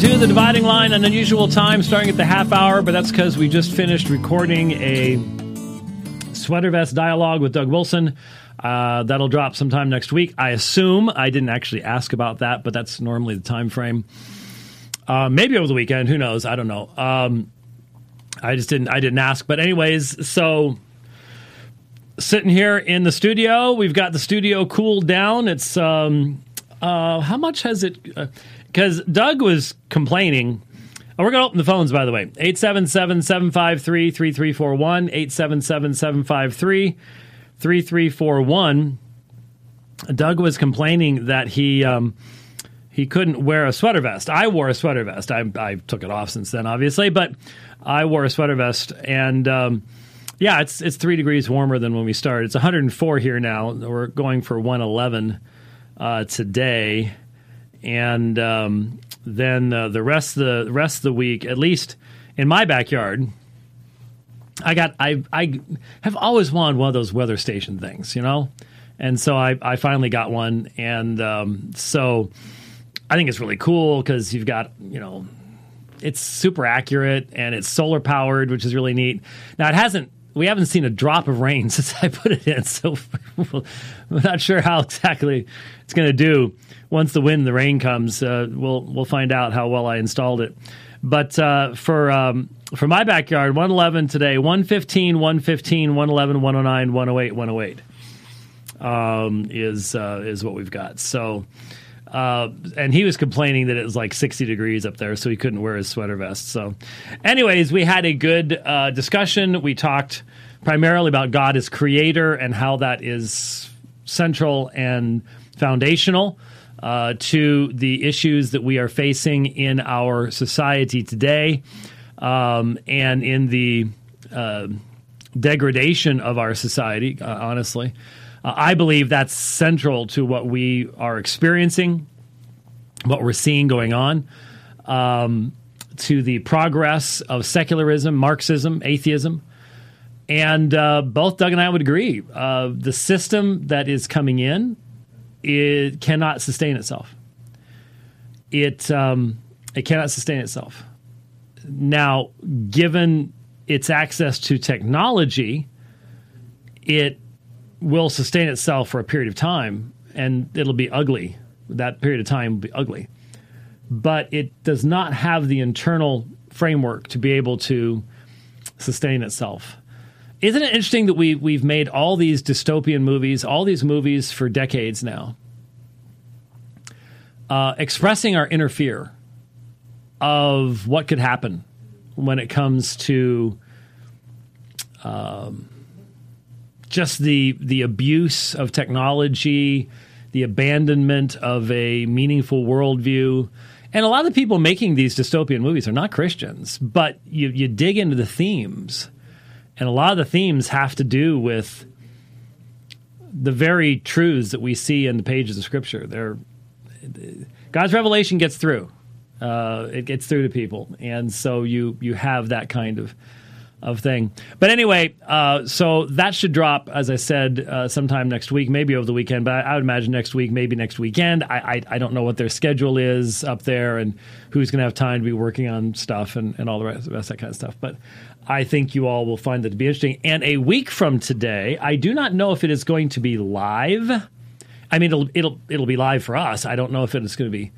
to the dividing line. An unusual time starting at the half hour, but that's because we just finished recording a sweater vest dialogue with Doug Wilson. Uh, that'll drop sometime next week. I assume. I didn't actually ask about that, but that's normally the time frame. Uh, maybe over the weekend. Who knows? I don't know. Um, I just didn't. I didn't ask. But anyways, so sitting here in the studio, we've got the studio cooled down. It's um, uh, how much has it? Because Doug was complaining. Oh, we're going to open the phones, by the way. 877 753 3341. 877 753 3341. Doug was complaining that he. Um, he couldn't wear a sweater vest. I wore a sweater vest. I, I, took it off since then, obviously, but I wore a sweater vest, and um, yeah, it's it's three degrees warmer than when we started. It's 104 here now. We're going for 111 uh, today, and um, then uh, the rest of the rest of the week, at least in my backyard, I got I I have always wanted one of those weather station things, you know, and so I I finally got one, and um, so I think it's really cool because you've got you know it's super accurate and it's solar powered, which is really neat. Now it hasn't we haven't seen a drop of rain since I put it in, so we're not sure how exactly it's going to do once the wind the rain comes. Uh, we'll we'll find out how well I installed it. But uh, for um, for my backyard, 111 today, 115, 115, 111, 109, 108, 108 um, is uh, is what we've got. So. Uh, and he was complaining that it was like 60 degrees up there, so he couldn't wear his sweater vest. So, anyways, we had a good uh, discussion. We talked primarily about God as creator and how that is central and foundational uh, to the issues that we are facing in our society today um, and in the uh, degradation of our society, uh, honestly. Uh, I believe that's central to what we are experiencing, what we're seeing going on, um, to the progress of secularism, Marxism, atheism. And uh, both Doug and I would agree. Uh, the system that is coming in it cannot sustain itself. It um, it cannot sustain itself. Now, given its access to technology, it will sustain itself for a period of time, and it'll be ugly. That period of time will be ugly, but it does not have the internal framework to be able to sustain itself. Isn't it interesting that we we've made all these dystopian movies, all these movies for decades now, uh, expressing our inner fear of what could happen when it comes to um, just the the abuse of technology, the abandonment of a meaningful worldview. And a lot of the people making these dystopian movies are not Christians, but you, you dig into the themes and a lot of the themes have to do with the very truths that we see in the pages of Scripture. They're, God's revelation gets through. Uh, it gets through to people, and so you you have that kind of of thing. But anyway, uh, so that should drop, as I said, uh, sometime next week, maybe over the weekend. But I, I would imagine next week, maybe next weekend. I, I, I don't know what their schedule is up there and who's going to have time to be working on stuff and, and all the rest, the rest of that kind of stuff. But I think you all will find that to be interesting. And a week from today, I do not know if it is going to be live. I mean, it'll it'll it'll be live for us. I don't know if it is going to be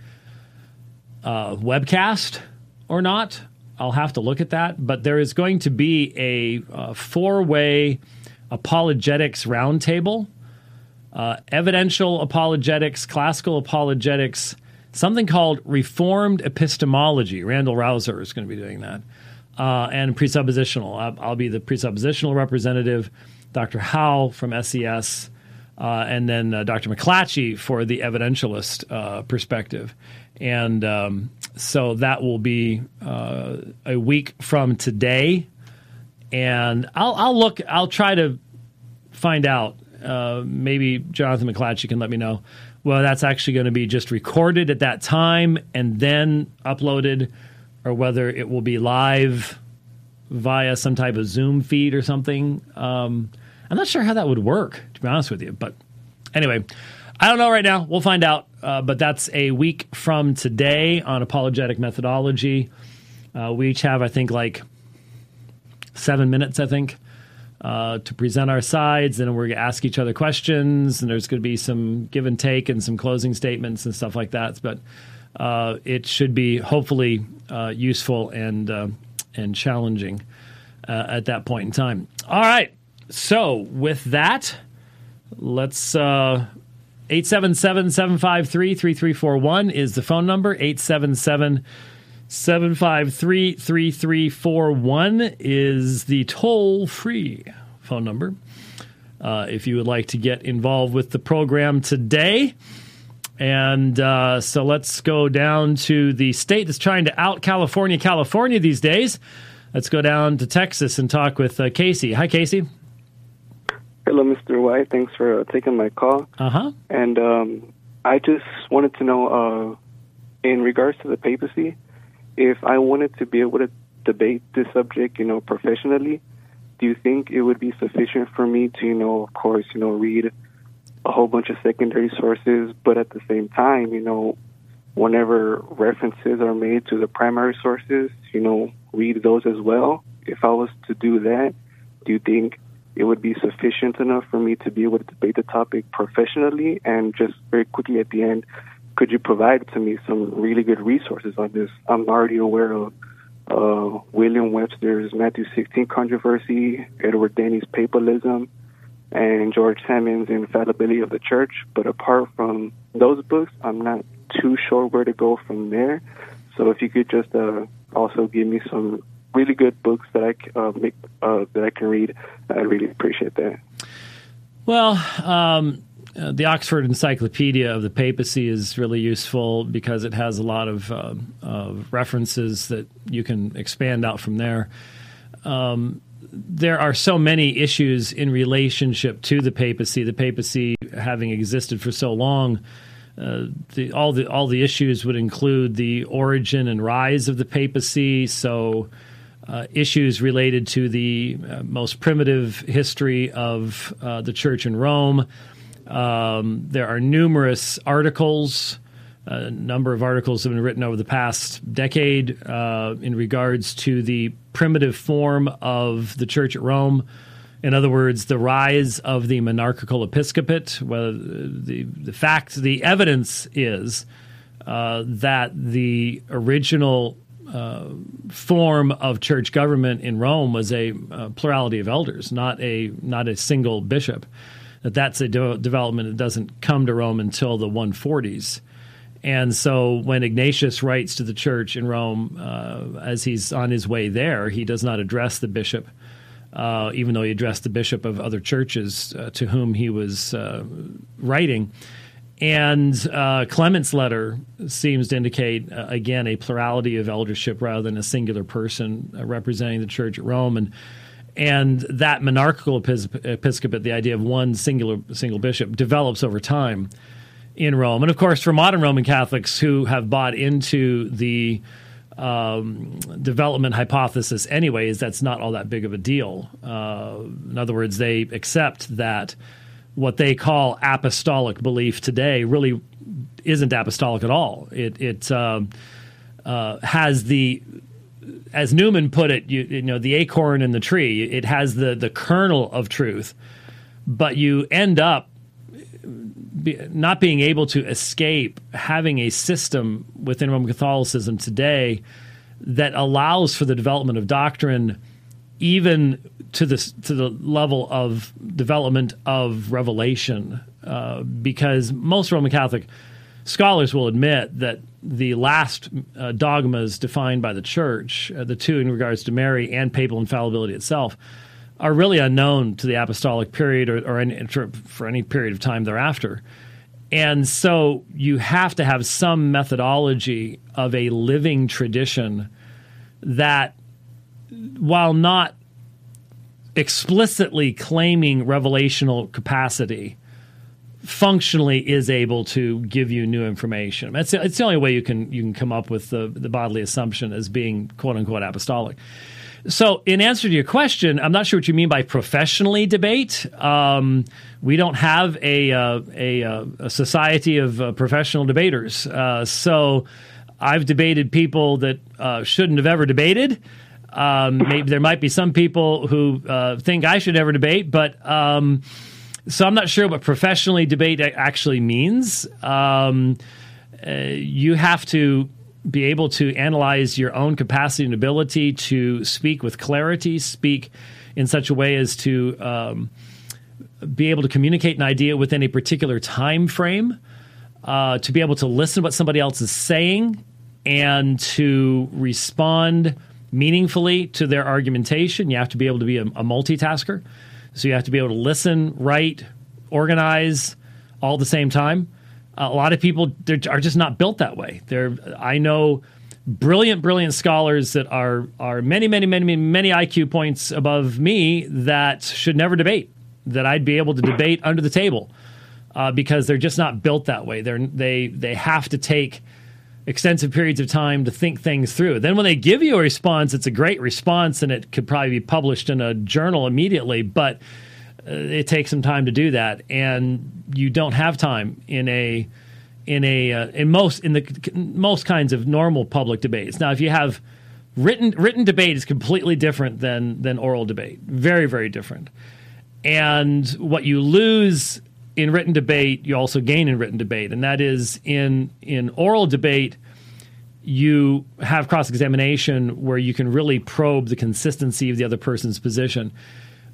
uh, webcast or not. I'll have to look at that. But there is going to be a uh, four way apologetics roundtable, uh, evidential apologetics, classical apologetics, something called Reformed epistemology. Randal Rauser is going to be doing that uh, and presuppositional. I'll, I'll, be the presuppositional representative, Dr. Howe from SES, uh, and then uh, Dr. McLatchie for the evidentialist uh, perspective. And um, so that will be uh, a week from today. And I'll, I'll look, I'll try to find out. Uh, maybe Jonathan McLatchie can let me know. Well, that's actually going to be just recorded at that time and then uploaded or whether it will be live via some type of Zoom feed or something. Um, I'm not sure how that would work, to be honest with you. But anyway, I don't know right now. We'll find out. Uh, but that's a week from today on apologetic methodology. Uh, we each have, I think, like seven minutes, I think, uh, to present our sides. And we're going to ask each other questions. And there's going to be some give and take and some closing statements and stuff like that. But uh, it should be hopefully uh, useful and, uh, and challenging at that point in time. All right. So, with that, let's 877 753 3341 is the phone number. 877 753 3341 is the toll free phone number. Uh, if you would like to get involved with the program today. And uh, so let's go down to the state that's trying to out California, California these days. Let's go down to Texas and talk with uh, Casey. Hi, Casey. Hello, Mr. White. Thanks for uh, taking my call. Uh huh. And um, I just wanted to know, uh, in regards to the papacy, if I wanted to be able to debate this subject, you know, professionally, do you think it would be sufficient for me to, you know, of course, you know, read a whole bunch of secondary sources, but at the same time, you know, whenever references are made to the primary sources, you know, read those as well? If I was to do that, do you think it would be sufficient enough for me to be able to debate the topic professionally. And just very quickly at the end, could you provide to me some really good resources on this? I'm already aware of uh, William Webster's Matthew 16 controversy, Edward Denny's papalism, and George Hammond's infallibility of the church. But apart from those books, I'm not too sure where to go from there. So if you could just uh, also give me some really good books that I uh, make uh, that I can read. I'd really appreciate that. Well, um, uh, the Oxford Encyclopedia of the Papacy is really useful because it has a lot of, uh, of references that you can expand out from there. Um, there are so many issues in relationship to the papacy. The papacy having existed for so long. Uh, the, all the all the issues would include the origin and rise of the papacy. So, uh, issues related to the uh, most primitive history of uh, the church in Rome. Um, there are numerous articles. A number of articles have been written over the past decade uh, in regards to the primitive form of the church at Rome. In other words, the rise of the monarchical episcopate. Well, the the fact, the evidence is uh, that the original uh, form of church government in Rome was a, a, plurality of elders, not a not a single bishop. That that's a de- development that doesn't come to Rome until the 140s. And so when Ignatius writes to the church in Rome, uh, as he's on his way there, he does not address the bishop, uh, even though he addressed the bishop of other churches uh, to whom he was uh, writing. And uh, Clement's letter seems to indicate, uh, again, a plurality of eldership rather than a singular person representing the church at Rome. And, and that monarchical episcopate, the idea of one singular single bishop, develops over time in Rome. And of course, for modern Roman Catholics who have bought into the um, development hypothesis, anyways, that's not all that big of a deal. Uh, in other words, they accept that what they call apostolic belief today really isn't apostolic at all. It it um, uh, has the as Newman put it, you, you, know, the acorn in the tree. It has the the kernel of truth, but you end up be, not being able to escape having a system within Roman Catholicism today that allows for the development of doctrine, even to the to the level of development of revelation, uh, because most Roman Catholic scholars will admit that the last uh, dogmas defined by the Church, uh, the two in regards to Mary and papal infallibility itself, are really unknown to the apostolic period or, or for any period of time thereafter. And so you have to have some methodology of a living tradition that, while not explicitly claiming revelational capacity functionally is able to give you new information. It's, it's the only way you can you can come up with the, the bodily assumption as being quote unquote apostolic. So, in answer to your question, I'm not sure what you mean by professionally debate. Um, we don't have a uh, a, uh, a, society of uh, professional debaters. Uh, so, I've debated people that uh, shouldn't have ever debated. Um, maybe there might be some people who uh, think I should never debate, but um, so I'm not sure what professionally debate actually means. Um, you have to be able to analyze your own capacity and ability to speak with clarity, speak in such a way as to um, be able to communicate an idea within a particular time frame, uh, to be able to listen to what somebody else is saying, and to respond meaningfully to their argumentation. You have to be able to be a, a multitasker. So you have to be able to listen, write, organize all at the same time a lot of people are just not built that way. They're, I know brilliant, brilliant scholars that are are many, many, many, many IQ points above me that should never debate. That I'd be able to debate under the table uh, because they're just not built that way. They're they they have to take extensive periods of time to think things through. Then when they give you a response, it's a great response and it could probably be published in a journal immediately, but it takes some time to do that, and you don't have time in a in a uh, in most in the most kinds of normal public debates. Now, if you have written written debate is completely different than than oral debate, very very different. And what you lose in written debate, you also gain in written debate, and that is in in oral debate. You have cross examination where you can really probe the consistency of the other person's position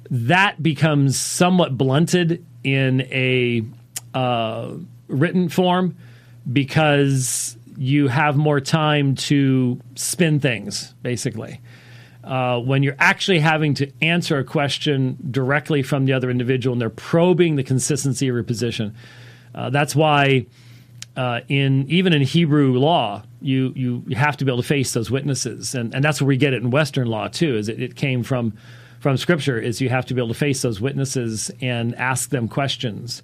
that becomes somewhat blunted in a uh, written form because you have more time to spin things, basically. Uh, when you're actually having to answer a question directly from the other individual and they're probing the consistency of your position. Uh, that's why uh, in even in Hebrew law, you, you have to be able to face those witnesses, and, and that's where we get it in Western law too. Is it, it came from from Scripture is you have to be able to face those witnesses and ask them questions.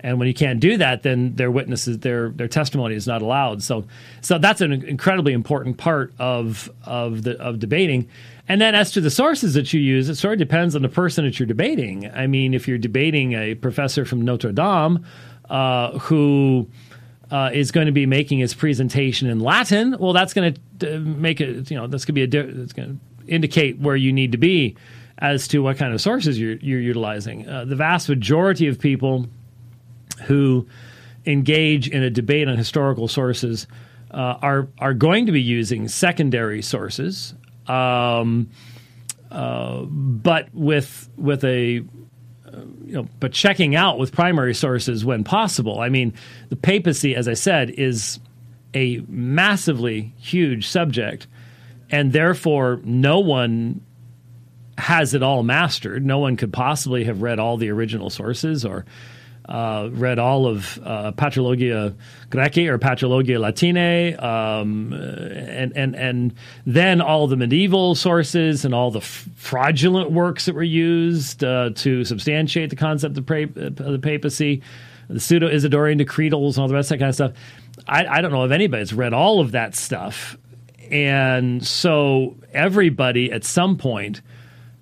And when you can't do that, then their witnesses, their their testimony is not allowed. So, so that's an incredibly important part of of the of debating. And then as to the sources that you use, it sort of depends on the person that you're debating. I mean, if you're debating a professor from Notre Dame uh, who uh, is going to be making his presentation in Latin, well, that's going to uh, make it. You know, that's going to be a. It's going to indicate where you need to be as to what kind of sources you're, you're utilizing. Uh, the vast majority of people who engage in a debate on historical sources uh, are are going to be using secondary sources, um, uh, but with with a uh, you know, but checking out with primary sources when possible. I mean, the papacy, as I said, is a massively huge subject, and therefore no one has it all mastered. No one could possibly have read all the original sources or uh, read all of uh, Patrologia Graecae or Patrologia Latinae, um, and, and, and then all the medieval sources and all the f- fraudulent works that were used uh, to substantiate the concept of, of the papacy, the pseudo Isidorian decretals, and all the rest of that kind of stuff. I, I don't know if anybody's read all of that stuff. And so everybody at some point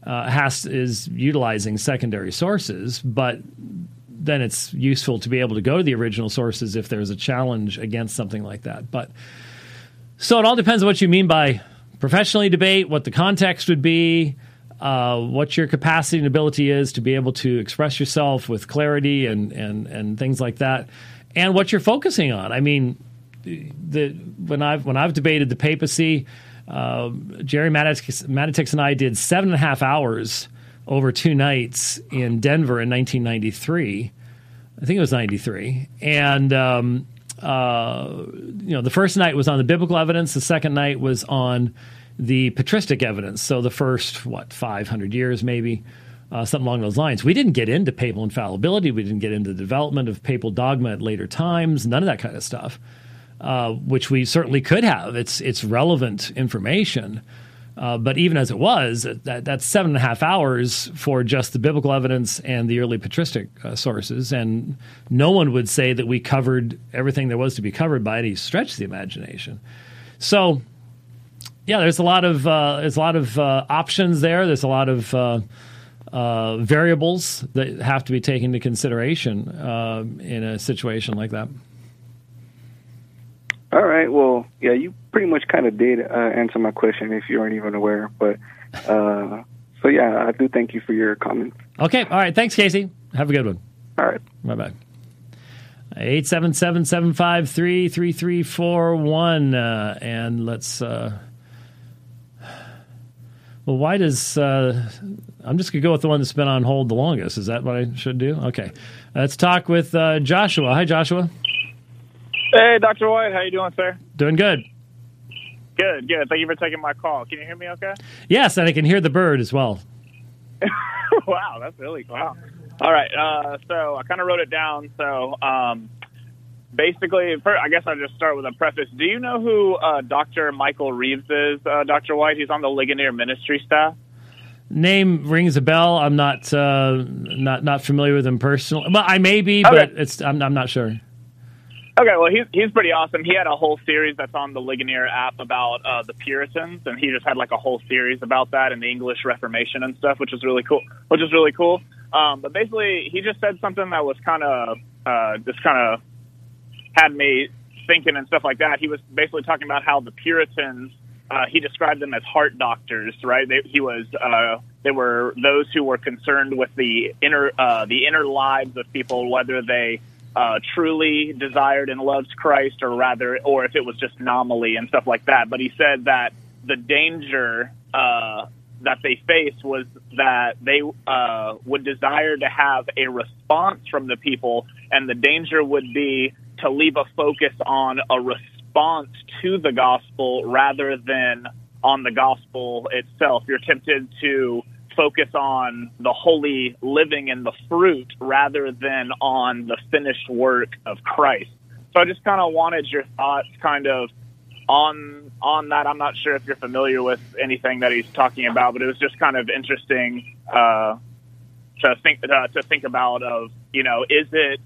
uh, has is utilizing secondary sources, but then it's useful to be able to go to the original sources if there's a challenge against something like that. But so it all depends on what you mean by professionally debate, what the context would be, uh, what your capacity and ability is to be able to express yourself with clarity and and and things like that, and what you're focusing on. I mean, the when I've when I've debated the papacy uh, Gerry Matatics and I did seven and a half hours over two nights in Denver in 1993. I think it was 93. And, um, uh, you know, the first night was on the biblical evidence, the second night was on the patristic evidence. So the first, what, 500 years maybe, uh, something along those lines. We didn't get into papal infallibility. We didn't get into the development of papal dogma at later times, none of that kind of stuff. Uh, which we certainly could have. It's it's relevant information. Uh, but even as it was, that, that's seven and a half hours for just the biblical evidence and the early patristic uh, sources. And no one would say that we covered everything there was to be covered by any stretch of the imagination. So yeah, there's a lot of uh, there's a lot of uh, options there. There's a lot of uh, variables that have to be taken into consideration in a situation like that. All right. Well, yeah, you pretty much kind of did uh, answer my question if you weren't even aware. But so yeah, I do thank you for your comments. Okay. All right. Thanks, Casey. Have a good one. All right. Bye bye. 877 753 3341. And let's. Uh, well, why does. Uh, I'm just going to go with the one that's been on hold the longest. Is that what I should do? Okay. Let's talk with uh, Joshua. Hi, Joshua. Hey, Dr. White. How you doing, sir? Doing good. Good, good. Thank you for taking my call. Can you hear me okay? Yes, and I can hear the bird as well. wow, that's really cool. Wow. All right. Uh, so I kind of wrote it down. So um, basically, I guess I'll just start with a preface. Do you know who uh, Dr. Michael Reeves is, uh, Dr. White? He's on the Ligonier ministry staff. Name rings a bell. I'm not uh, not not familiar with him personally. Well, I may be, okay. but it's I'm, I'm not sure. Okay, well, he's he's pretty awesome. He had a whole series that's on the Ligonier app about uh, the Puritans, and he just had like a whole series about that and the English Reformation and stuff, which is really cool. Which is really cool. Um, but basically, he just said something that was kind of uh, just kind of had me thinking and stuff like that. He was basically talking about how the Puritans. Uh, he described them as heart doctors, right? They, he was uh, they were those who were concerned with the inner uh, the inner lives of people, whether they uh, truly desired and loved Christ, or rather, or if it was just nominally and stuff like that. But he said that the danger uh, that they faced was that they uh, would desire to have a response from the people, and the danger would be to leave a focus on a response to the gospel rather than on the gospel itself. You're tempted to focus on the holy living and the fruit rather than on the finished work of Christ. So I just kind of wanted your thoughts kind of on on that. I'm not sure if you're familiar with anything that he's talking about, but it was just kind of interesting uh, to think uh, to think about of you know is it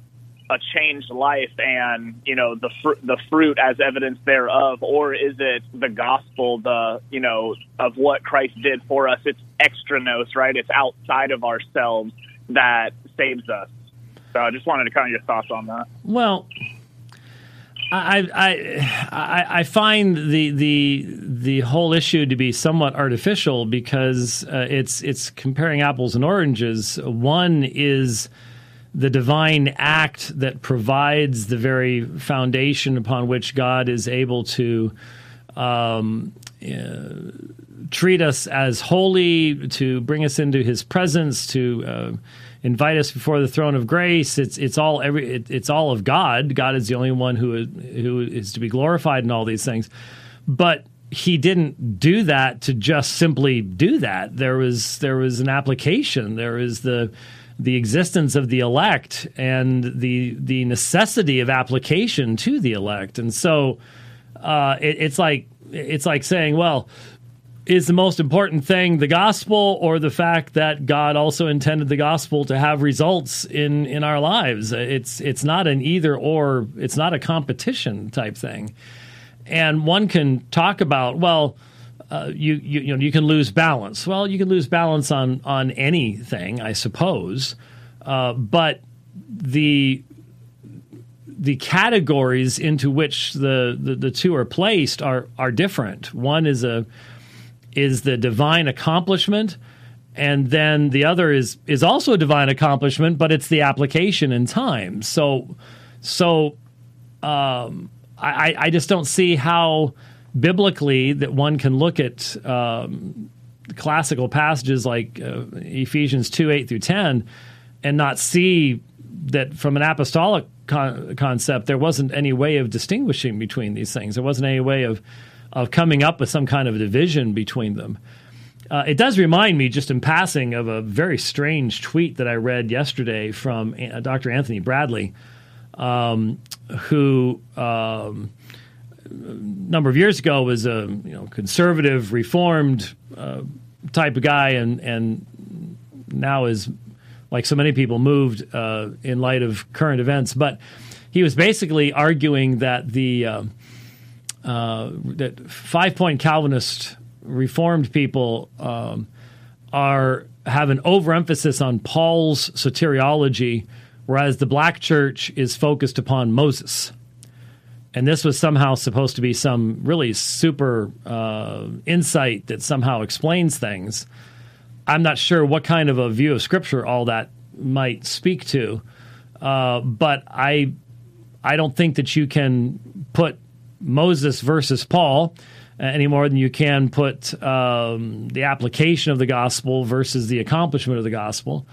a changed life and you know the fr- the fruit as evidence thereof or is it the gospel the you know of what Christ did for us? It's extra nos right? It's outside of ourselves that saves us. So I just wanted to kind of your thoughts on that. Well I, I I find the the the whole issue to be somewhat artificial because uh, it's it's comparing apples and oranges. One is the divine act that provides the very foundation upon which God is able to um, uh, treat us as holy, to bring us into His presence, to uh, invite us before the throne of grace. It's it's all every it, it's all of God. God is the only one who who is to be glorified in all these things, but he didn't do that to just simply do that. There was there was an application. There was the the existence of the elect and the the necessity of application to the elect. And so uh, it, it's like it's like saying, well, is the most important thing the gospel or the fact that God also intended the gospel to have results in in our lives? It's it's not an either or. It's not a competition type thing. And one can talk about well uh, you, you you know you can lose balance. Well, you can lose balance on on anything, I suppose, uh, but the the categories into which the, the, the two are placed are are different. One is a is the divine accomplishment, and then the other is is also a divine accomplishment, but it's the application in time. So so um, I I just don't see how biblically that one can look at um, classical passages like uh, Ephesians 2 8 through 10 and not see that from an apostolic con- concept, there wasn't any way of distinguishing between these things. There wasn't any way of, of coming up with some kind of division between them. Uh, it does remind me, just in passing, of a very strange tweet that I read yesterday from uh, Dr. Anthony Bradley, um, who um, number of years ago was a you know conservative, reformed uh, type of guy, and and now is like so many people moved uh, in light of current events. But he was basically arguing that the uh, uh, that five point Calvinist Reformed people um, are have an overemphasis on Paul's soteriology, whereas the Black Church is focused upon Moses. And this was somehow supposed to be some really super uh, insight that somehow explains things. I'm not sure what kind of a view of Scripture all that might speak to, uh, but I I don't think that you can put Moses versus Paul any more than you can put um, the application of the gospel versus the accomplishment of the gospel.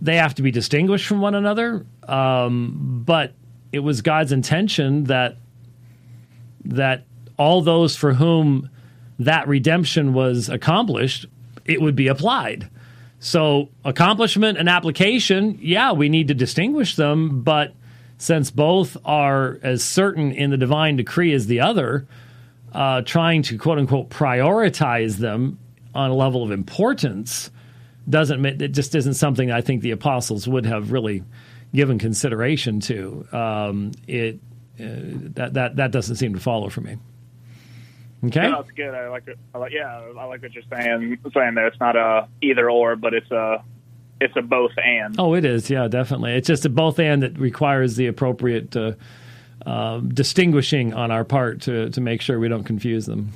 They have to be distinguished from one another, um, but it was God's intention that that all those for whom that redemption was accomplished, it would be applied. So, accomplishment and application, yeah, we need to distinguish them, but since both are as certain in the divine decree as the other, uh, trying to quote unquote prioritize them on a level of importance doesn't it just isn't something I think the apostles would have really given consideration to. Um, it that that that doesn't seem to follow for me. Okay, no, that's good. I like it. I like yeah, I like what you're saying. Saying that it's not a either or, but it's a it's a both and. Oh, it is. Yeah, definitely. It's just a both and that requires the appropriate. Uh, uh, distinguishing on our part to, to make sure we don't confuse them.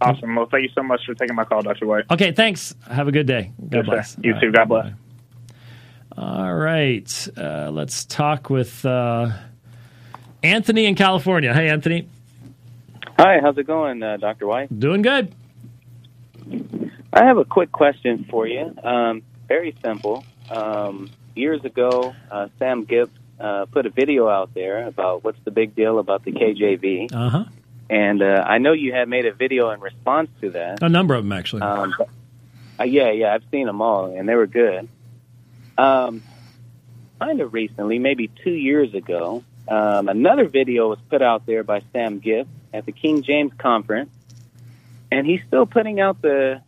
Awesome. Well, thank you so much for taking my call, Dr. White. Okay, thanks. Have a good day. God yes, bless. Sir. You All too. Right. God bless. All right. Uh, let's talk with uh, Anthony in California. Hey, Anthony. Hi, how's it going, uh, Dr. White? Doing good. I have a quick question for you. Um, very simple. Um, years ago, uh, Sam Gipps uh, put a video out there about what's the big deal about the KJV. Uh-huh. And uh, I know you had made a video in response to that. A number of them, actually. Um, uh, yeah, yeah, I've seen them all, and they were good. Um, kind of recently, maybe two years ago, um, another video was put out there by Sam Gipp at the King James Conference, and he's still putting out the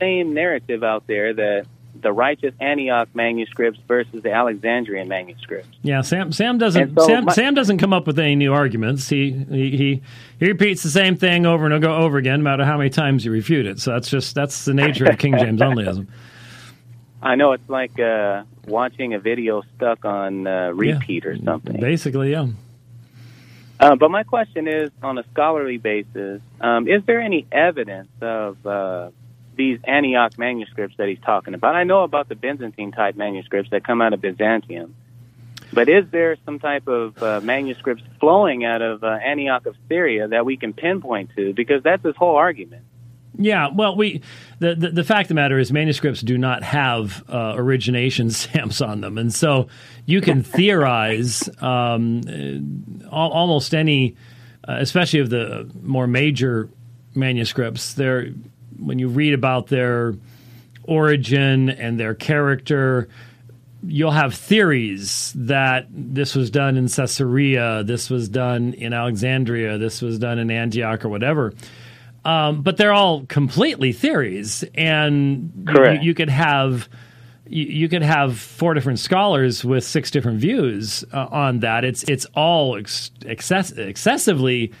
same narrative out there that the righteous Antioch manuscripts versus the Alexandrian manuscripts. Yeah, Sam. Sam doesn't. So Sam, my, Sam doesn't come up with any new arguments. He, he he he repeats the same thing over and over again, no matter how many times you refute it. So that's just that's the nature of King James onlyism. I know it's like uh, watching a video stuck on uh, repeat yeah, or something. Basically, yeah. Uh, but my question is, on a scholarly basis, um, is there any evidence of uh, these Antioch manuscripts that he's talking about. I know about the Byzantine type manuscripts that come out of Byzantium. But is there some type of uh, manuscripts flowing out of uh, Antioch of Syria that we can pinpoint to? Because that's his whole argument. Yeah, well, we the, the, the fact of the matter is manuscripts do not have uh, origination stamps on them, and so you can theorize um, almost any, uh, especially of the more major manuscripts. There when you read about their origin and their character, you'll have theories that this was done in Caesarea, this was done in Alexandria, this was done in Antioch or whatever. Um, but they're all completely theories, and you, you, could have you, you, could have four different scholars with six different views uh, on that. It's it's all ex- excess- excessively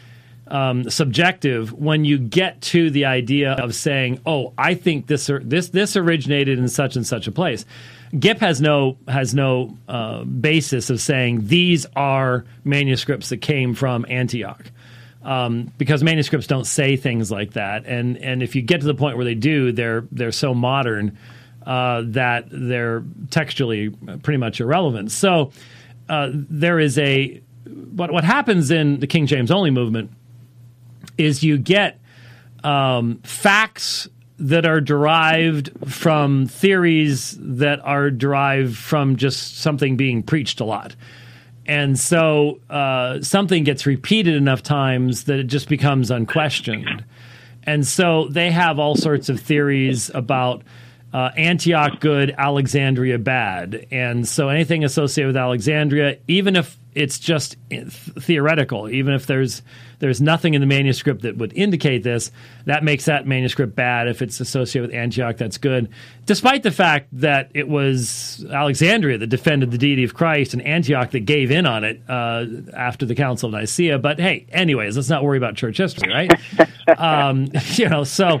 um, subjective when you get to the idea of saying, "Oh, I think this this this originated in such and such a place." Gipp has no has no uh, basis of saying these are manuscripts that came from Antioch. Um, because manuscripts don't say things like that, and and if you get to the point where they do, they're they're so modern uh, that they're textually pretty much irrelevant. So uh, there is a what what happens in the King James only movement is you get um, facts that are derived from theories that are derived from just something being preached a lot. And so uh, something gets repeated enough times that it just becomes unquestioned. And so they have all sorts of theories about uh, Antioch good, Alexandria bad. And so anything associated with Alexandria, even if it's just theoretical. Even if there's there's nothing in the manuscript that would indicate this, that makes that manuscript bad. If it's associated with Antioch, that's good. Despite the fact that it was Alexandria that defended the deity of Christ and Antioch that gave in on it uh, after the Council of Nicaea. But hey, anyways, let's not worry about church history, right? um, you know, so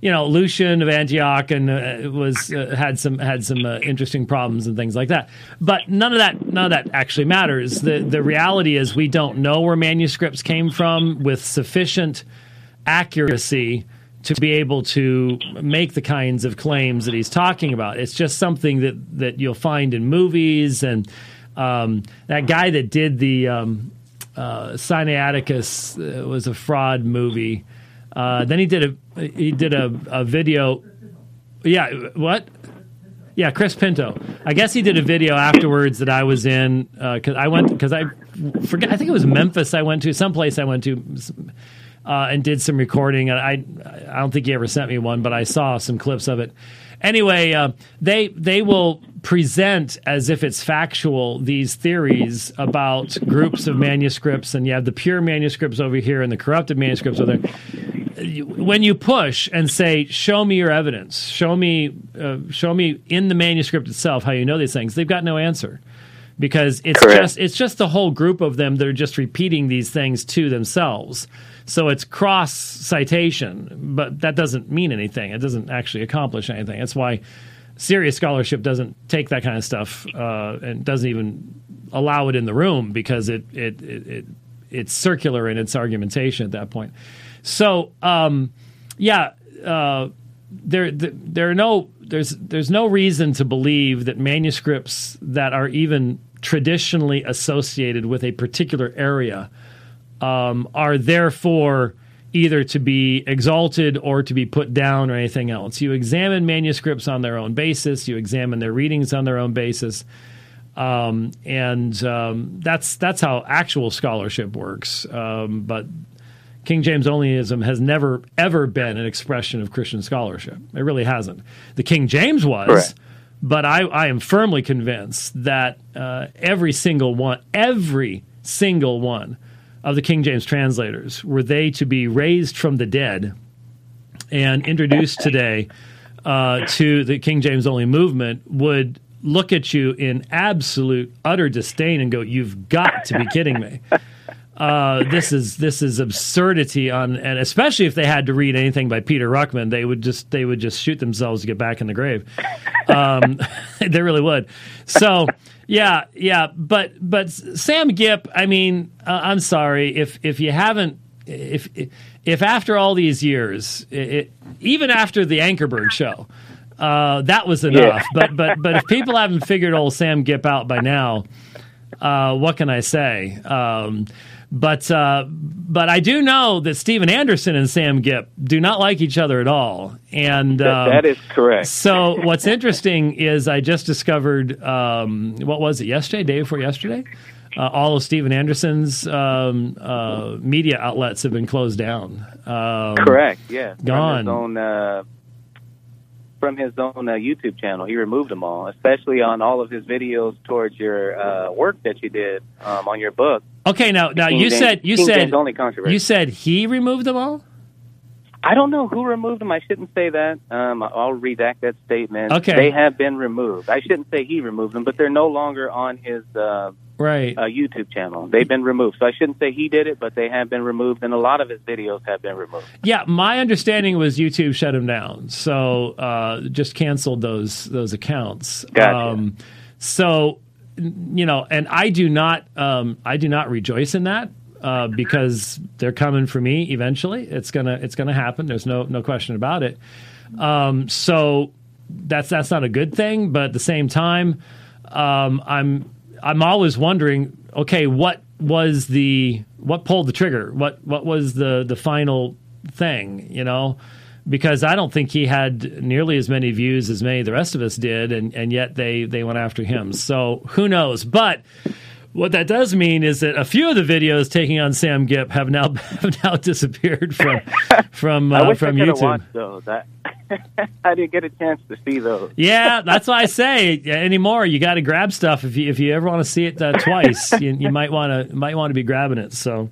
you know Lucian of Antioch and uh, was uh, had some had some uh, interesting problems and things like that. But none of that none of that actually matters. The the reality is we don't know where manuscripts came from with sufficient accuracy to be able to make the kinds of claims that he's talking about. It's just something that that you'll find in movies and um, that guy that did the um, uh, Sinaiticus uh, was a fraud movie. Uh, then he did a he did a, a video. Yeah, what? Yeah, Chris Pinto. I guess he did a video afterwards that I was in because uh, I went because I forget. I think it was Memphis. I went to someplace I went to uh, and did some recording. I I don't think he ever sent me one, but I saw some clips of it. Anyway, uh, they they will present as if it's factual these theories about groups of manuscripts, and you have the pure manuscripts over here and the corrupted manuscripts over there when you push and say, "Show me your evidence. Show me, uh, show me in the manuscript itself how you know these things," they've got no answer because it's Correct. just it's just the whole group of them that are just repeating these things to themselves. So it's cross citation, but that doesn't mean anything. It doesn't actually accomplish anything. That's why serious scholarship doesn't take that kind of stuff uh, and doesn't even allow it in the room because it it, it, it it's circular in its argumentation at that point. So, um, yeah, uh, there, there are no there's there's no reason to believe that manuscripts that are even traditionally associated with a particular area um, are therefore either to be exalted or to be put down or anything else. You examine manuscripts on their own basis. You examine their readings on their own basis. Um, and um, that's that's how actual scholarship works. Um, but King James onlyism has never ever been an expression of Christian scholarship. It really hasn't. The King James was, Correct. but I, I, am firmly convinced that uh, every single one, every single one of the King James translators, were they to be raised from the dead and introduced today uh, to the King James only movement, would look at you in absolute utter disdain and go, "You've got to be kidding me." uh, this is this is absurdity on, and especially if they had to read anything by Peter Ruckman, they would just they would just shoot themselves to get back in the grave. Um, they really would. So yeah, yeah, but but Sam Gipp, I mean, uh, I'm sorry if if you haven't if if after all these years, it, even after the Ankerberg show. Uh, that was enough, yeah. but but but if people haven't figured old Sam Gipp out by now, uh, what can I say? Um, but uh, but I do know that Steven Anderson and Sam Gipp do not like each other at all, and um, that is correct. so what's interesting is I just discovered um, what was it yesterday, day before yesterday. Uh, all of Steven Anderson's um, uh, media outlets have been closed down. Um, correct. Yeah. Gone. From his own, uh, from his own uh, YouTube channel, he removed them all, especially on all of his videos towards your uh, work that you did um, on your book Okay, now now you James, said you King said James only controversy. you said he removed them all. I don't know who removed them. I shouldn't say that. Um, I'll redact that statement. Okay, they have been removed. I shouldn't say he removed them, but they're no longer on his uh, right uh, YouTube channel. They've been removed. So I shouldn't say he did it, but they have been removed, and a lot of his videos have been removed. Yeah, my understanding was YouTube shut him down, so uh, just canceled those those accounts. Gotcha. Um, so you know, and I do not, um, I do not rejoice in that uh, because they're coming for me eventually. It's gonna, it's gonna happen. There's no, no question about it. Um, so that's that's not a good thing. But at the same time, um, I'm, I'm always wondering, okay, what was the, what pulled the trigger? What, what was the, the final thing? You know because I don't think he had nearly as many views as many of the rest of us did, and, and yet they, they went after him. So who knows? But what that does mean is that a few of the videos taking on Sam Gipp have now have now disappeared from from uh, I wish from YouTube. Watched those. I, I didn't get a chance to see those. Yeah, that's why I say anymore. You got to grab stuff if you if you ever want to see it uh, twice. you, you might want to might want to be grabbing it. So,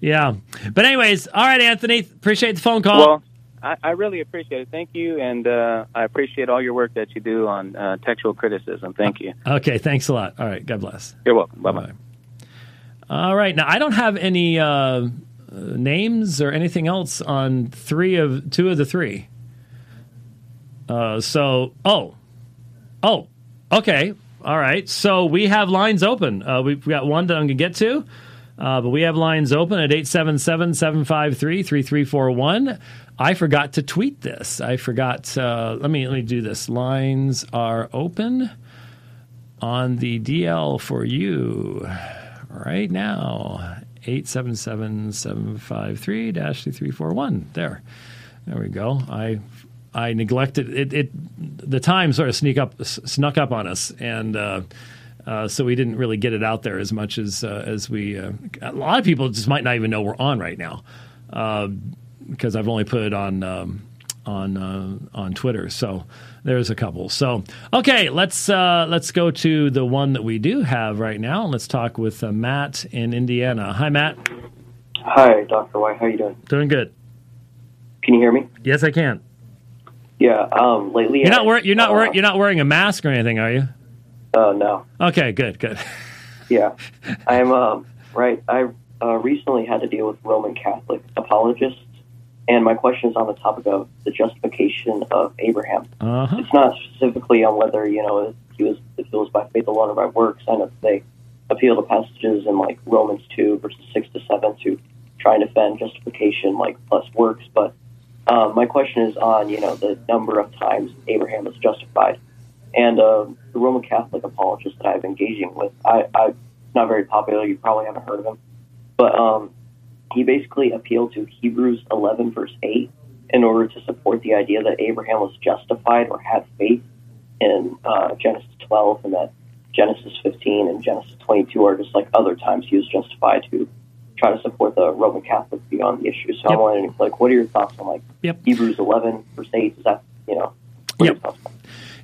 yeah. But anyways, all right, Anthony. Appreciate the phone call. Well, I, I really appreciate it. Thank you, and uh, I appreciate all your work that you do on uh, textual criticism. Thank you. okay, thanks a lot. All right, God bless. You're welcome. Bye bye. All right. Now I don't have any uh, names or anything else on three of two of the three. Uh, so oh, oh, okay, all right. So we have lines open. Uh, we've got one that I'm gonna get to. Uh, but we have lines open at 877 753 3341. I forgot to tweet this. I forgot. Uh, let me let me do this. Lines are open on the DL for you right now. 877-753-3341. There. There we go. I I neglected it, it the time sort of sneak up snuck up on us and uh, uh, so we didn't really get it out there as much as uh, as we. Uh, a lot of people just might not even know we're on right now because I've only put it on um, on uh, on Twitter. So there's a couple. So okay, let's uh, let's go to the one that we do have right now. and Let's talk with uh, Matt in Indiana. Hi, Matt. Hi, Doctor White. How you doing? Doing good. Can you hear me? Yes, I can. Yeah. Um. Lately, You're not wearing you're not uh, wearing you're not wearing a mask or anything, are you? Uh, no. Okay, good, good. Yeah. I'm um right. I uh, recently had to deal with Roman Catholic apologists, and my question is on the topic of the justification of Abraham. Uh huh. It's not specifically on whether you know he was if it was by faith alone or by works. I know they appeal to passages in like Romans two verses six to seven to try and defend justification like plus works. But um, my question is on you know the number of times Abraham was justified, and uh, the Roman Catholic apologist that I've been engaging with. I, I not very popular. You probably haven't heard of him, but um, he basically appealed to Hebrews 11 verse 8 in order to support the idea that Abraham was justified or had faith in uh, Genesis 12, and that Genesis 15 and Genesis 22 are just like other times he was justified to try to support the Roman Catholic view on the issue. So Yep. I'm wondering, like, what are your thoughts on like Yep. Hebrews 11 verse 8? Is that you know? Yep.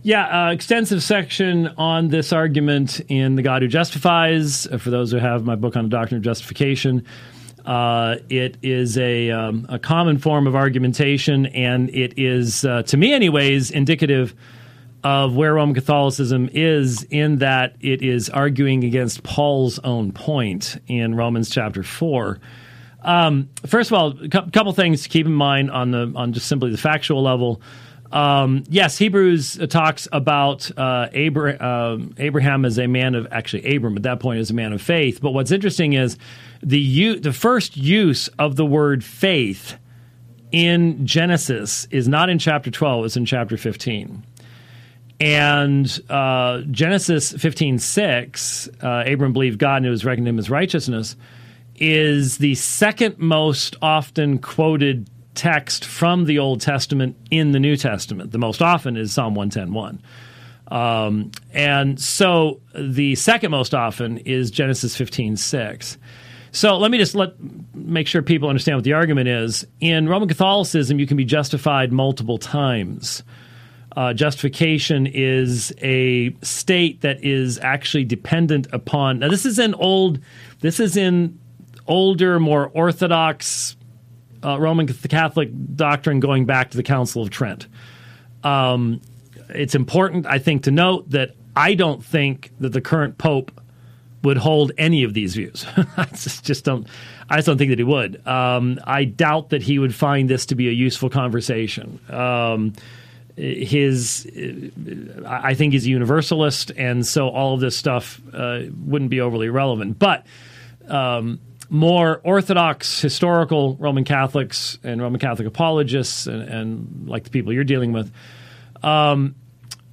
Yeah, uh, extensive section on this argument in The God Who Justifies. Uh, For those who have my book on the doctrine of justification, uh, it is a, um, a common form of argumentation, and it is, uh, to me, anyways, indicative of where Roman Catholicism is in that it is arguing against Paul's own point in Romans chapter 4. Um, first of all, a cou- couple things to keep in mind on the on just simply the factual level. Um, yes, Hebrews talks about uh, Abra- um Abraham as a man of actually Abram at that point is a man of faith. But what's interesting is the u- the first use of the word faith in Genesis is not in chapter twelve; it's in chapter fifteen. And uh, Genesis fifteen six, uh, Abram believed God and it was reckoned him as righteousness, is the second most often quoted text from the Old Testament in the New Testament. The most often is Psalm 110.1. Um, and so the second most often is Genesis 15.6. So let me just let make sure people understand what the argument is. In Roman Catholicism, you can be justified multiple times. Uh, justification is a state that is actually dependent upon. Now, this is in old. This is in older, more orthodox uh, Roman Catholic doctrine going back to the Council of Trent. Um, it's important, I think, to note that I don't think that the current pope would hold any of these views. I just, just don't. I just don't think that he would. Um, I doubt that he would find this to be a useful conversation. Um, his, I think he's a universalist, and so all of this stuff uh, wouldn't be overly relevant. But um, more Orthodox, historical Roman Catholics and Roman Catholic apologists, and, and like the people you're dealing with, um,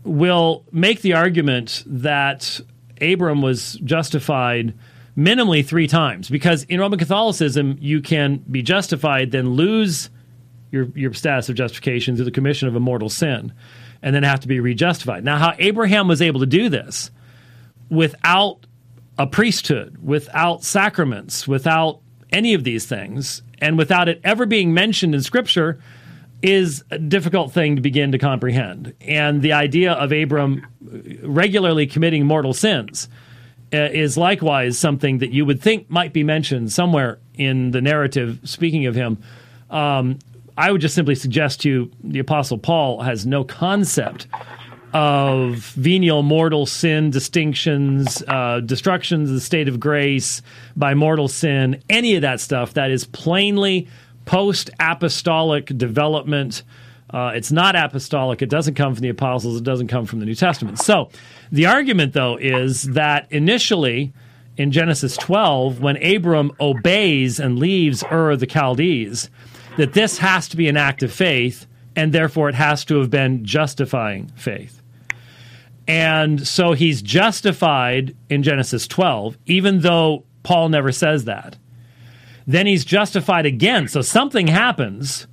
will make the argument that Abram was justified minimally three times because in Roman Catholicism you can be justified, then lose your your status of justification through the commission of a mortal sin, and then have to be rejustified. Now, how Abraham was able to do this without a priesthood, without sacraments, without any of these things, and without it ever being mentioned in Scripture is a difficult thing to begin to comprehend. And the idea of Abram regularly committing mortal sins uh, is likewise something that you would think might be mentioned somewhere in the narrative speaking of him. Um, I would just simply suggest to you the Apostle Paul has no concept of venial mortal sin distinctions, uh, destructions of the state of grace by mortal sin, any of that stuff that is plainly post apostolic development. Uh, it's not apostolic. It doesn't come from the apostles. It doesn't come from the New Testament. So the argument, though, is that initially in Genesis 12, when Abram obeys and leaves Ur of the Chaldees, that this has to be an act of faith, and therefore it has to have been justifying faith. And so he's justified in Genesis 12, even though Paul never says that. Then he's justified again. So something happens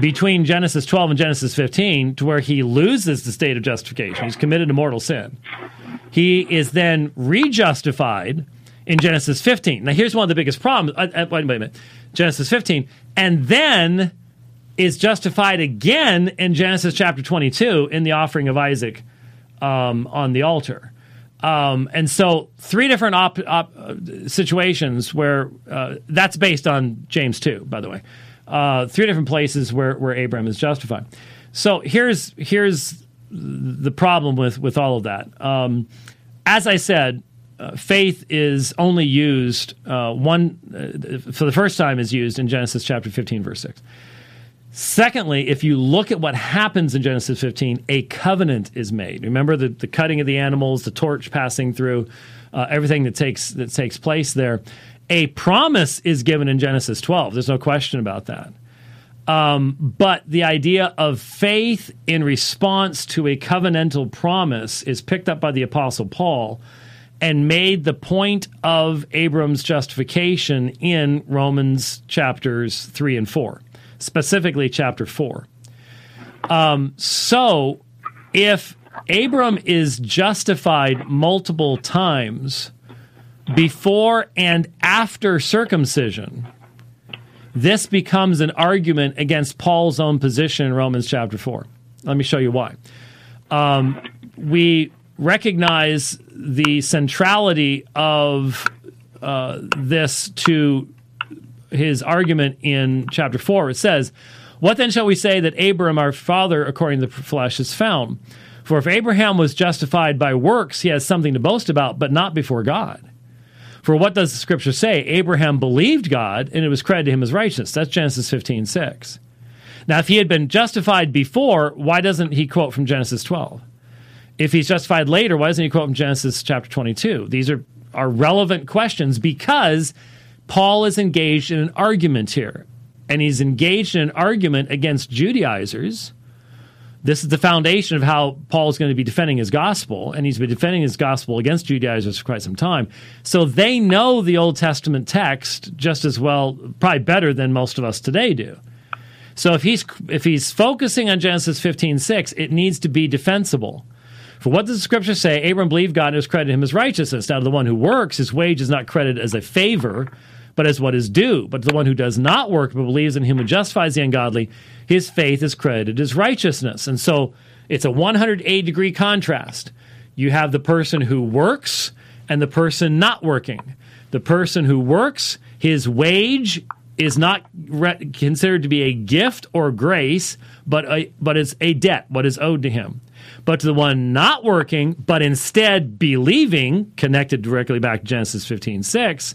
between Genesis 12 and Genesis 15 to where he loses the state of justification. He's committed a mortal sin. He is then rejustified in Genesis 15. Now, here's one of the biggest problems. Uh, uh, wait, a minute. Genesis 15. And then is justified again in Genesis chapter 22 in the offering of Isaac um, on the altar. Um, and so, three different op- op- situations where uh, that's based on James 2, by the way. Uh, three different places where, where Abraham is justified. So, here's, here's the problem with, with all of that. Um, as I said, uh, faith is only used uh, one uh, for the first time is used in Genesis chapter 15 verse 6. Secondly, if you look at what happens in Genesis 15, a covenant is made. Remember the, the cutting of the animals, the torch passing through, uh, everything that takes that takes place there. A promise is given in Genesis 12. There's no question about that. Um, but the idea of faith in response to a covenantal promise is picked up by the Apostle Paul and made the point of Abram's justification in Romans chapters 3 and 4 specifically chapter 4. Um, so if Abram is justified multiple times before and after circumcision, this becomes an argument against Paul's own position in Romans chapter 4. Let me show you why. Um, we recognize the centrality of uh, this to his argument in chapter 4. It says, What then shall we say that Abraham, our father, according to the flesh, is found? For if Abraham was justified by works, he has something to boast about, but not before God. For what does the scripture say? Abraham believed God, and it was credited to him as righteousness. That's Genesis 15 6. Now, if he had been justified before, why doesn't he quote from Genesis 12? If he's justified later, why doesn't he quote from Genesis chapter 22? These are, are relevant questions because Paul is engaged in an argument here, and he's engaged in an argument against Judaizers. This is the foundation of how Paul is going to be defending his gospel, and he's been defending his gospel against Judaizers for quite some time. So they know the Old Testament text just as well, probably better than most of us today do. So if he's if he's focusing on Genesis 15:6, it needs to be defensible. For what does the scripture say? Abram believed God and was credited him as righteousness. Now to the one who works, his wage is not credited as a favor, but as what is due. But the one who does not work but believes in him who justifies the ungodly, his faith is credited as righteousness. And so it's a 180 degree contrast. You have the person who works and the person not working. The person who works, his wage is not re- considered to be a gift or grace, but a, but it's a debt, what is owed to him. But to the one not working, but instead believing, connected directly back to Genesis 15 6,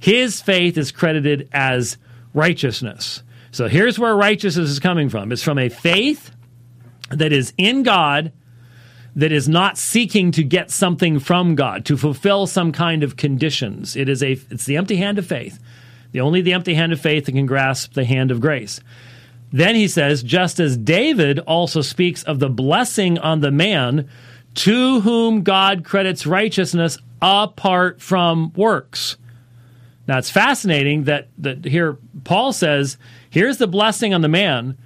his faith is credited as righteousness. So here's where righteousness is coming from it's from a faith that is in God, that is not seeking to get something from God, to fulfill some kind of conditions. It is a it's the empty hand of faith. The only the empty hand of faith that can grasp the hand of grace. Then he says, just as David also speaks of the blessing on the man to whom God credits righteousness apart from works. Now it's fascinating that that here Paul says, here's the blessing on the man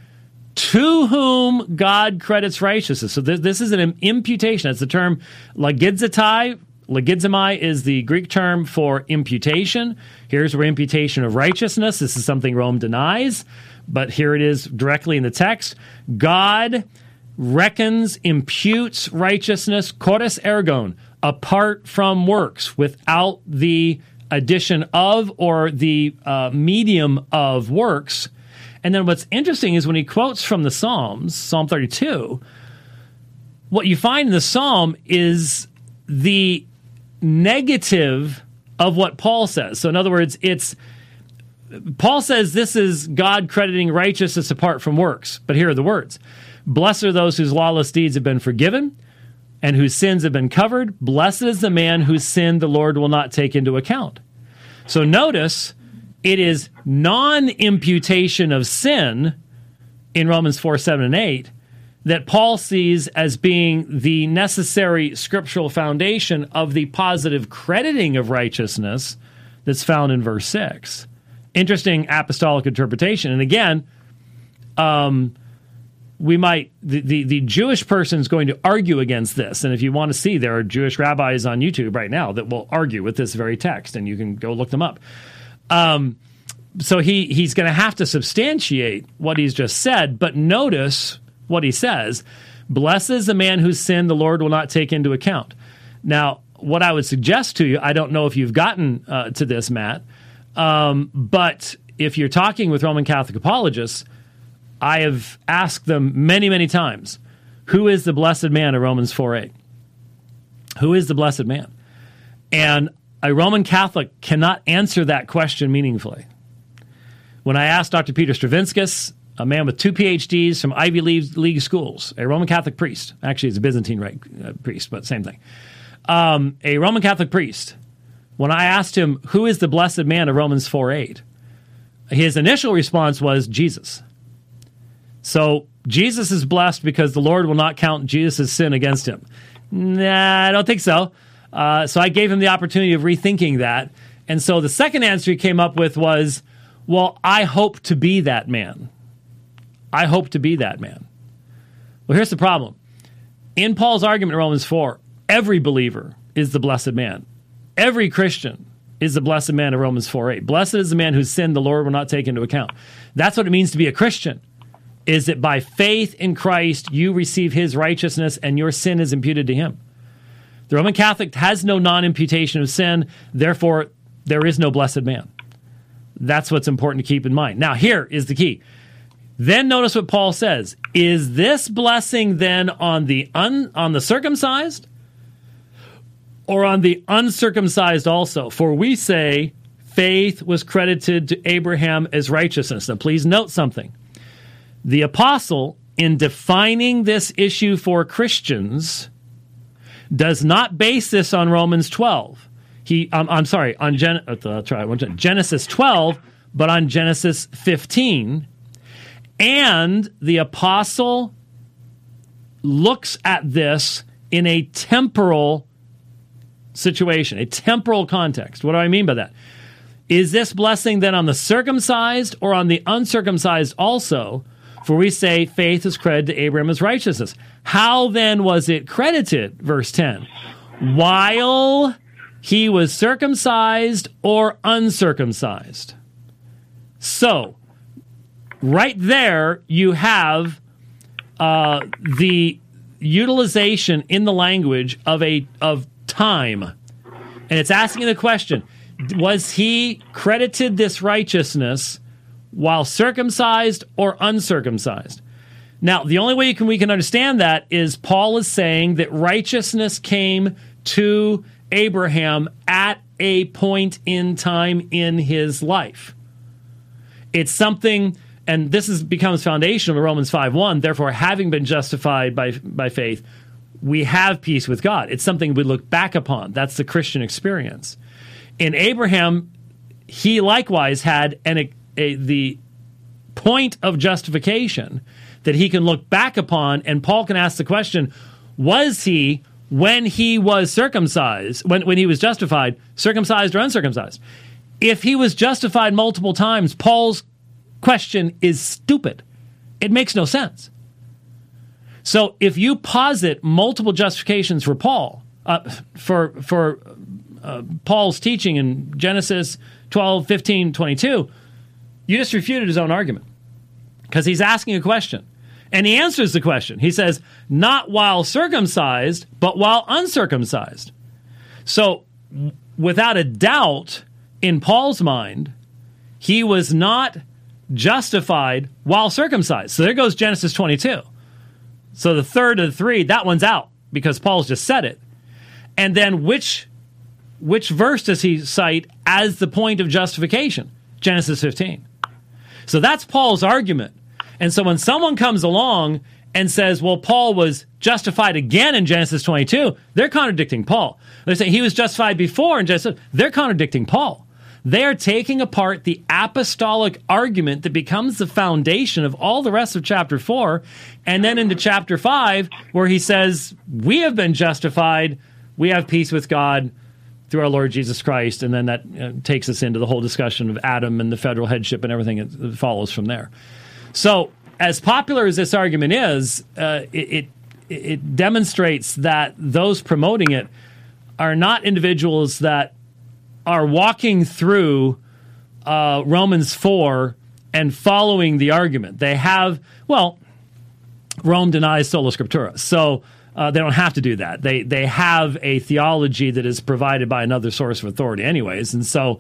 to whom God credits righteousness. So this, this is an imputation. It's the term logizetai Logizomai is the Greek term for imputation. Here's where imputation of righteousness. This is something Rome denies, but here it is directly in the text. God reckons, imputes righteousness, choris ergon, apart from works, without the addition of or the uh, medium of works. And then what's interesting is when he quotes from the Psalms, Psalm 32, what you find in the Psalm is the negative of what Paul says. So, in other words, it's Paul says this is God crediting righteousness apart from works. But here are the words Blessed are those whose lawless deeds have been forgiven and whose sins have been covered. Blessed is the man whose sin the Lord will not take into account. So, notice it is non imputation of sin in Romans 4 7 and 8 that Paul sees as being the necessary scriptural foundation of the positive crediting of righteousness that's found in verse 6. Interesting apostolic interpretation. And again, um, we might, the, the, the Jewish person is going to argue against this. And if you want to see, there are Jewish rabbis on YouTube right now that will argue with this very text, and you can go look them up. Um, so he, he's going to have to substantiate what he's just said, but notice what he says. "Blesses the man whose sin the Lord will not take into account. Now, what I would suggest to you, I don't know if you've gotten uh, to this, Matt, um, but if you're talking with Roman Catholic apologists, I have asked them many, many times, who is the blessed man of Romans 4 8? Who is the blessed man? And a Roman Catholic cannot answer that question meaningfully. When I asked Dr. Peter Stravinskas, a man with two PhDs from Ivy League schools, a Roman Catholic priest. Actually, he's a Byzantine rite, uh, priest, but same thing. Um, a Roman Catholic priest. When I asked him, who is the blessed man of Romans 4 8? His initial response was Jesus. So Jesus is blessed because the Lord will not count Jesus' sin against him. Nah, I don't think so. Uh, so I gave him the opportunity of rethinking that. And so the second answer he came up with was, well, I hope to be that man. I hope to be that man. Well, here's the problem. In Paul's argument in Romans 4, every believer is the blessed man. Every Christian is the blessed man of Romans 4 8. Blessed is the man whose sin the Lord will not take into account. That's what it means to be a Christian. Is that by faith in Christ you receive his righteousness and your sin is imputed to him. The Roman Catholic has no non imputation of sin, therefore, there is no blessed man. That's what's important to keep in mind. Now, here is the key then notice what Paul says. Is this blessing then on the un, on the circumcised or on the uncircumcised also? For we say faith was credited to Abraham as righteousness. Now please note something. The apostle in defining this issue for Christians does not base this on Romans 12. He um, I'm sorry, on Gen, uh, try, Genesis 12, but on Genesis 15 and the apostle looks at this in a temporal situation, a temporal context. What do I mean by that? Is this blessing then on the circumcised or on the uncircumcised also? For we say faith is credited to Abraham as righteousness. How then was it credited? Verse 10. While he was circumcised or uncircumcised. So, right there you have uh, the utilization in the language of a of time, and it's asking the question: Was he credited this righteousness while circumcised or uncircumcised? Now, the only way can, we can understand that is Paul is saying that righteousness came to Abraham at a point in time in his life. It's something and this is becomes foundational in Romans 5 1. Therefore, having been justified by, by faith, we have peace with God. It's something we look back upon. That's the Christian experience. In Abraham, he likewise had an, a, the point of justification that he can look back upon, and Paul can ask the question was he, when he was circumcised, when, when he was justified, circumcised or uncircumcised? If he was justified multiple times, Paul's question is stupid. It makes no sense. So if you posit multiple justifications for Paul, uh, for for uh, Paul's teaching in Genesis 12, 15, 22, you just refuted his own argument because he's asking a question. And he answers the question. He says, not while circumcised, but while uncircumcised. So, without a doubt, in Paul's mind, he was not justified while circumcised. So there goes Genesis 22. So the third of the three, that one's out because Paul's just said it. And then which which verse does he cite as the point of justification? Genesis 15. So that's Paul's argument. And so when someone comes along and says, well, Paul was justified again in Genesis 22, they're contradicting Paul. They're saying he was justified before in Genesis, they're contradicting Paul. They are taking apart the apostolic argument that becomes the foundation of all the rest of chapter 4, and then into chapter 5, where he says, We have been justified, we have peace with God through our Lord Jesus Christ, and then that uh, takes us into the whole discussion of Adam and the federal headship and everything that follows from there. So, as popular as this argument is, uh, it, it, it demonstrates that those promoting it are not individuals that are walking through uh, Romans four and following the argument. They have well, Rome denies sola scriptura, so. Uh, they don't have to do that. They they have a theology that is provided by another source of authority, anyways, and so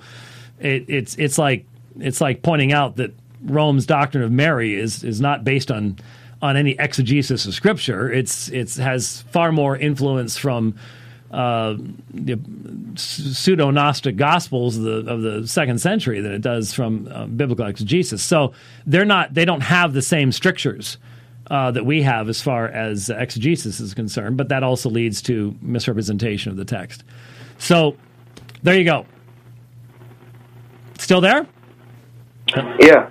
it, it's it's like it's like pointing out that Rome's doctrine of Mary is is not based on on any exegesis of Scripture. It's it's has far more influence from uh, the pseudo Gnostic Gospels of the, of the second century than it does from uh, biblical exegesis. So they're not they don't have the same strictures. Uh, that we have as far as exegesis is concerned, but that also leads to misrepresentation of the text. So there you go. Still there? Yeah.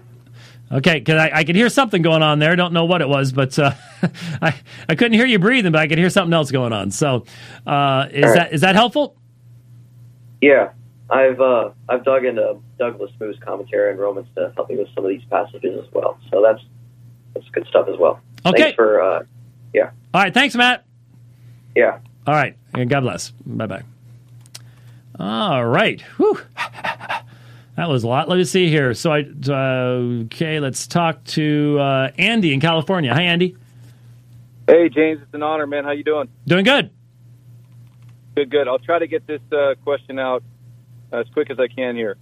Okay, because I, I could hear something going on there. Don't know what it was, but uh, I I couldn't hear you breathing, but I could hear something else going on. So, uh, is right. that is that helpful? Yeah, I've uh, I've dug into Douglas Moo's commentary on Romans to help me with some of these passages as well. So that's that's good stuff as well. Okay. Thanks for uh, yeah. All right. Thanks, Matt. Yeah. All right. And God bless. Bye bye. All right. Whew. That was a lot. Let me see here. So I uh, okay. Let's talk to uh, Andy in California. Hi, Andy. Hey, James. It's an honor, man. How you doing? Doing good. Good, good. I'll try to get this uh, question out as quick as I can here.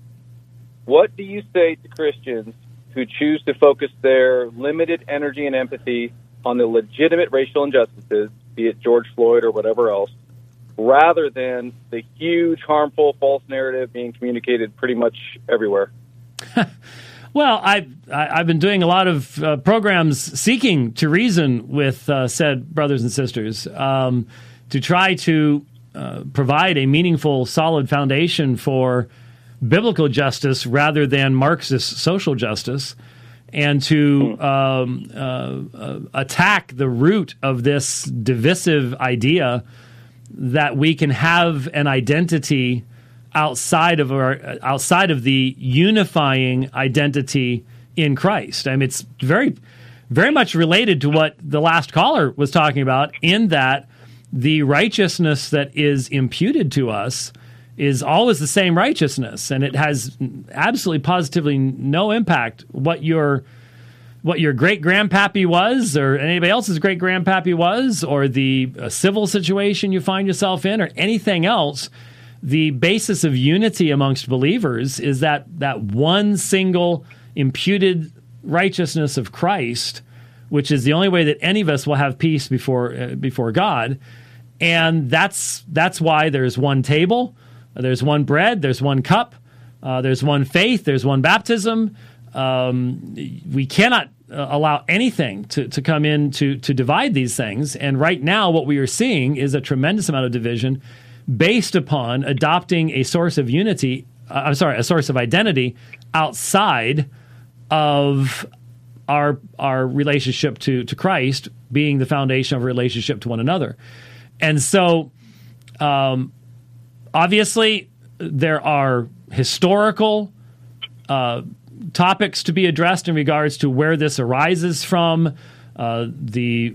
What do you say to Christians who choose to focus their limited energy and empathy on the legitimate racial injustices, be it George Floyd or whatever else, rather than the huge, harmful, false narrative being communicated pretty much everywhere? well, I've, I've been doing a lot of uh, programs seeking to reason with uh, said brothers and sisters um, to try to uh, provide a meaningful, solid foundation for biblical justice rather than Marxist social justice. And to um, uh, uh, attack the root of this divisive idea that we can have an identity outside of our outside of the unifying identity in Christ. I mean, it's very very much related to what the last caller was talking about in that the righteousness that is imputed to us is always the same righteousness and it has absolutely positively no impact what your what your great grandpappy was, or anybody else's great grandpappy was, or the uh, civil situation you find yourself in, or anything else, the basis of unity amongst believers is that that one single imputed righteousness of Christ, which is the only way that any of us will have peace before uh, before God, and that's that's why there's one table, there's one bread, there's one cup, uh, there's one faith, there's one baptism. Um, we cannot uh, allow anything to, to come in to, to divide these things. And right now, what we are seeing is a tremendous amount of division based upon adopting a source of unity, uh, I'm sorry, a source of identity outside of our, our relationship to, to Christ being the foundation of a relationship to one another. And so, um, obviously, there are historical uh, topics to be addressed in regards to where this arises from, uh, the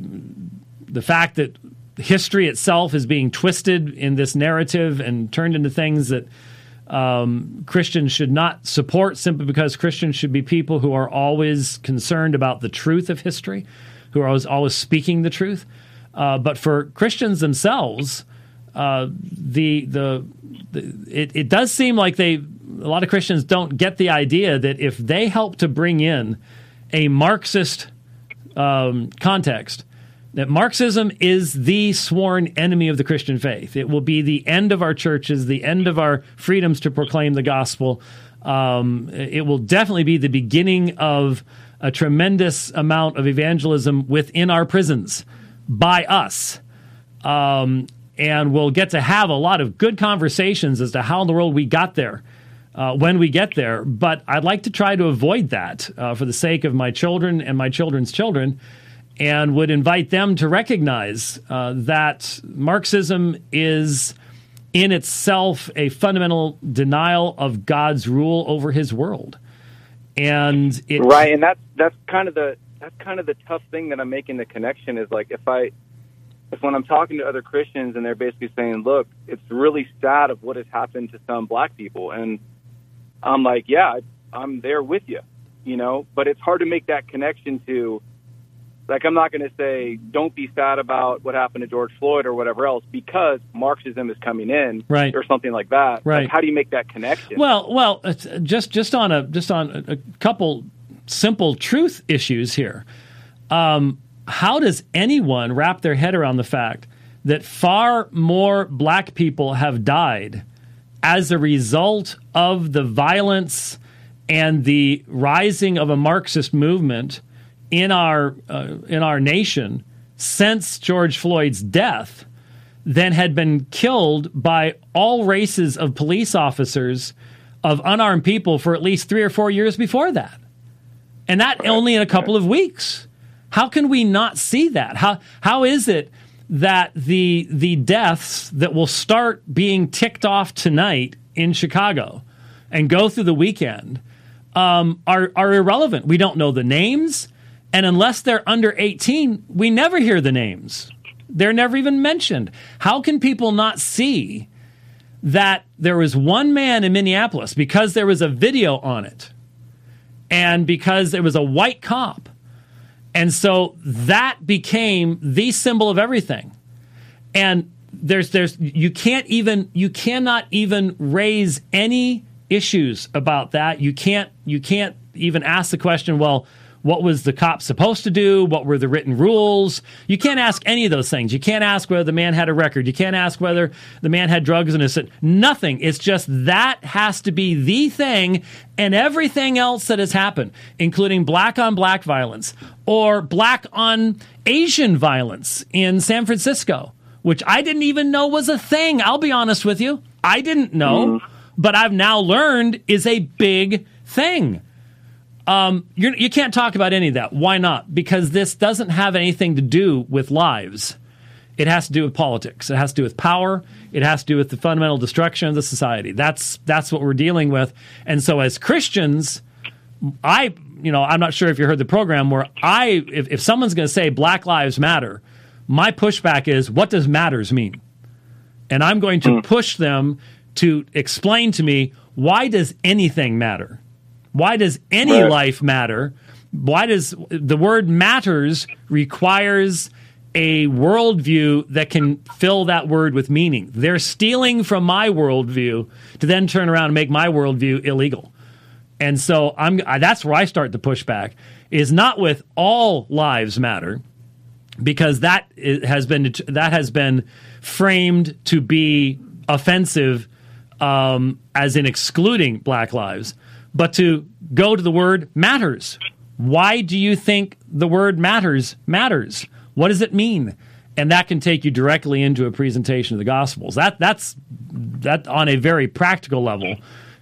the fact that history itself is being twisted in this narrative and turned into things that um, Christians should not support simply because Christians should be people who are always concerned about the truth of history, who are always, always speaking the truth. Uh, but for Christians themselves, uh, the, the the it, it does seem like they a lot of Christians don't get the idea that if they help to bring in a Marxist um, context, that Marxism is the sworn enemy of the Christian faith. It will be the end of our churches, the end of our freedoms to proclaim the gospel. Um, it will definitely be the beginning of a tremendous amount of evangelism within our prisons by us. Um, and we'll get to have a lot of good conversations as to how in the world we got there. Uh, when we get there, but I'd like to try to avoid that uh, for the sake of my children and my children's children and would invite them to recognize uh, that Marxism is in itself a fundamental denial of God's rule over his world. And it, right, and that's that's kind of the that's kind of the tough thing that I'm making the connection is like if I if when I'm talking to other Christians and they're basically saying, "Look, it's really sad of what has happened to some black people," and I'm like, "Yeah, I'm there with you," you know, but it's hard to make that connection to like I'm not going to say don't be sad about what happened to George Floyd or whatever else because Marxism is coming in, right. or something like that. Right. Like, how do you make that connection? Well, well, just just on a just on a couple simple truth issues here. Um, how does anyone wrap their head around the fact that far more black people have died as a result of the violence and the rising of a Marxist movement in our uh, in our nation since George Floyd's death than had been killed by all races of police officers of unarmed people for at least three or four years before that, and that right. only in a couple of weeks. How can we not see that? How how is it that the the deaths that will start being ticked off tonight in Chicago and go through the weekend um, are are irrelevant? We don't know the names. And unless they're under 18, we never hear the names. They're never even mentioned. How can people not see that there was one man in Minneapolis because there was a video on it and because it was a white cop? And so that became the symbol of everything. And there's there's you can't even you cannot even raise any issues about that. You can't you can't even ask the question, well, what was the cop supposed to do? What were the written rules? You can't ask any of those things. You can't ask whether the man had a record. You can't ask whether the man had drugs in his nothing. It's just that has to be the thing and everything else that has happened, including black on black violence or black on Asian violence in San Francisco, which I didn't even know was a thing. I'll be honest with you. I didn't know, mm. but I've now learned is a big thing. Um, you're, you can not talk about any of that. Why not? Because this doesn't have anything to do with lives. It has to do with politics. It has to do with power. It has to do with the fundamental destruction of the society. That's that's what we're dealing with. And so, as Christians, I you know I'm not sure if you heard the program where I if, if someone's going to say Black Lives Matter, my pushback is what does matters mean, and I'm going to hmm. push them to explain to me why does anything matter why does any right. life matter? Why does the word matters requires a worldview that can fill that word with meaning? They're stealing from my worldview to then turn around and make my worldview illegal. And so I'm that's where I start to push back is not with all lives matter because that has been that has been framed to be offensive um, as in excluding black lives but to go to the word matters. Why do you think the word matters matters? What does it mean? And that can take you directly into a presentation of the Gospels. That that's that on a very practical level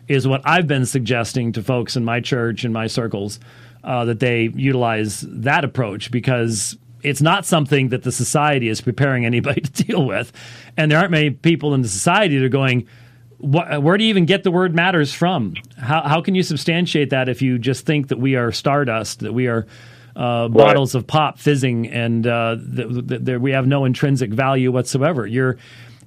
is what I've been suggesting to folks in my church and my circles uh, that they utilize that approach because it's not something that the society is preparing anybody to deal with, and there aren't many people in the society that are going what, where do you even get the word matters from? How, how can you substantiate that if you just think that we are stardust, that we are uh, bottles of pop fizzing, and uh, th- th- th- we have no intrinsic value whatsoever. You're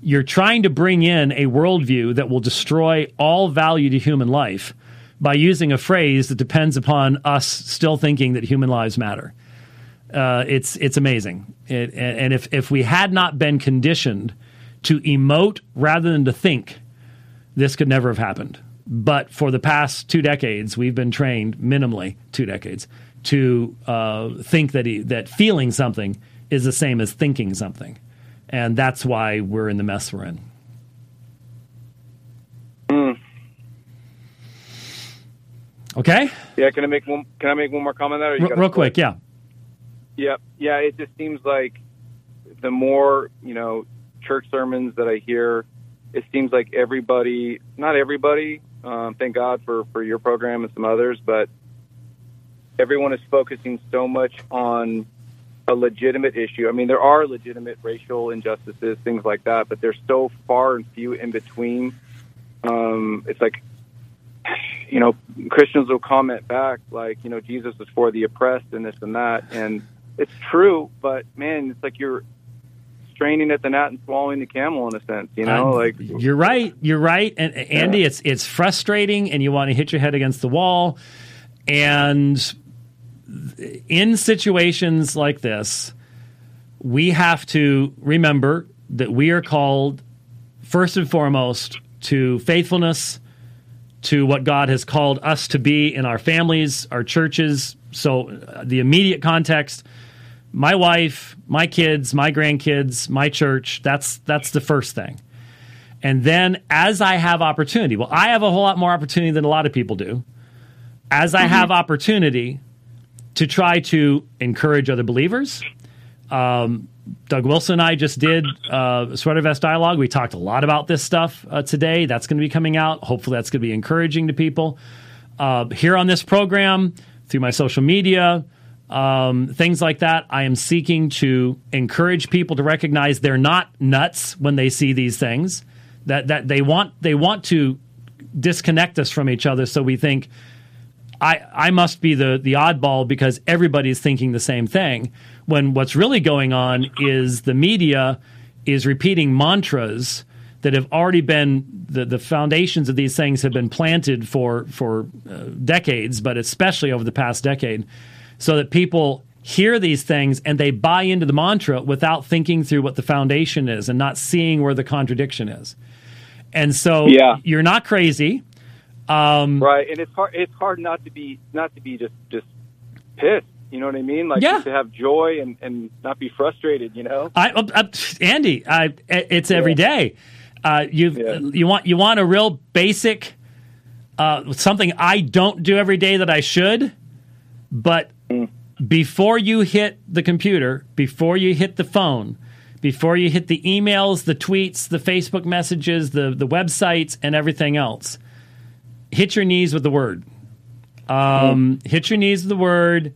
you're trying to bring in a worldview that will destroy all value to human life by using a phrase that depends upon us still thinking that human lives matter. Uh, it's it's amazing, it, and if if we had not been conditioned to emote rather than to think, this could never have happened. But for the past two decades, we've been trained minimally two decades to uh, think that he, that feeling something is the same as thinking something, and that's why we're in the mess we're in. Mm. Okay. Yeah, can I make one? Can I make one more comment on that? R- real quick, yeah. Yeah, yeah. It just seems like the more you know church sermons that I hear, it seems like everybody, not everybody. Um, thank God for for your program and some others, but everyone is focusing so much on a legitimate issue. I mean, there are legitimate racial injustices, things like that, but they're so far and few in between. Um, it's like you know, Christians will comment back like, you know, Jesus was for the oppressed and this and that, and it's true, but man, it's like you're straining at the gnat and swallowing the camel in a sense, you know, Uh, like you're right. You're right. And Andy, it's it's frustrating, and you want to hit your head against the wall. And in situations like this, we have to remember that we are called first and foremost to faithfulness to what God has called us to be in our families, our churches. So, uh, the immediate context my wife, my kids, my grandkids, my church, that's that's the first thing. And then as I have opportunity, well, I have a whole lot more opportunity than a lot of people do. As I have opportunity to try to encourage other believers, um, Doug Wilson and I just did uh, Sweater Vest Dialogue. We talked a lot about this stuff uh, today. That's going to be coming out. Hopefully, that's going to be encouraging to people. Uh, here on this program, through my social media, um, things like that, I am seeking to encourage people to recognize they're not nuts when they see these things. That that they want they want to disconnect us from each other, so we think I, I must be the, the oddball because everybody's thinking the same thing. When what's really going on is the media is repeating mantras that have already been the, the foundations of these things have been planted for for uh, decades, but especially over the past decade, so that people hear these things and they buy into the mantra without thinking through what the foundation is and not seeing where the contradiction is. And so Yeah. you're not crazy. Um, right, and it's hard. It's hard not to be not to be just just pissed. You know what I mean? Like Yeah. to have joy and and not be frustrated. You know? I, uh, uh, Andy, I, it's every day. Uh, you Yeah. you want you want a real basic uh, something I don't do every day that I should, but Before you hit the computer, before you hit the phone, before you hit the emails, the tweets, the Facebook messages, the the websites, and everything else, hit your knees with the word. Um, Hit your knees with the word.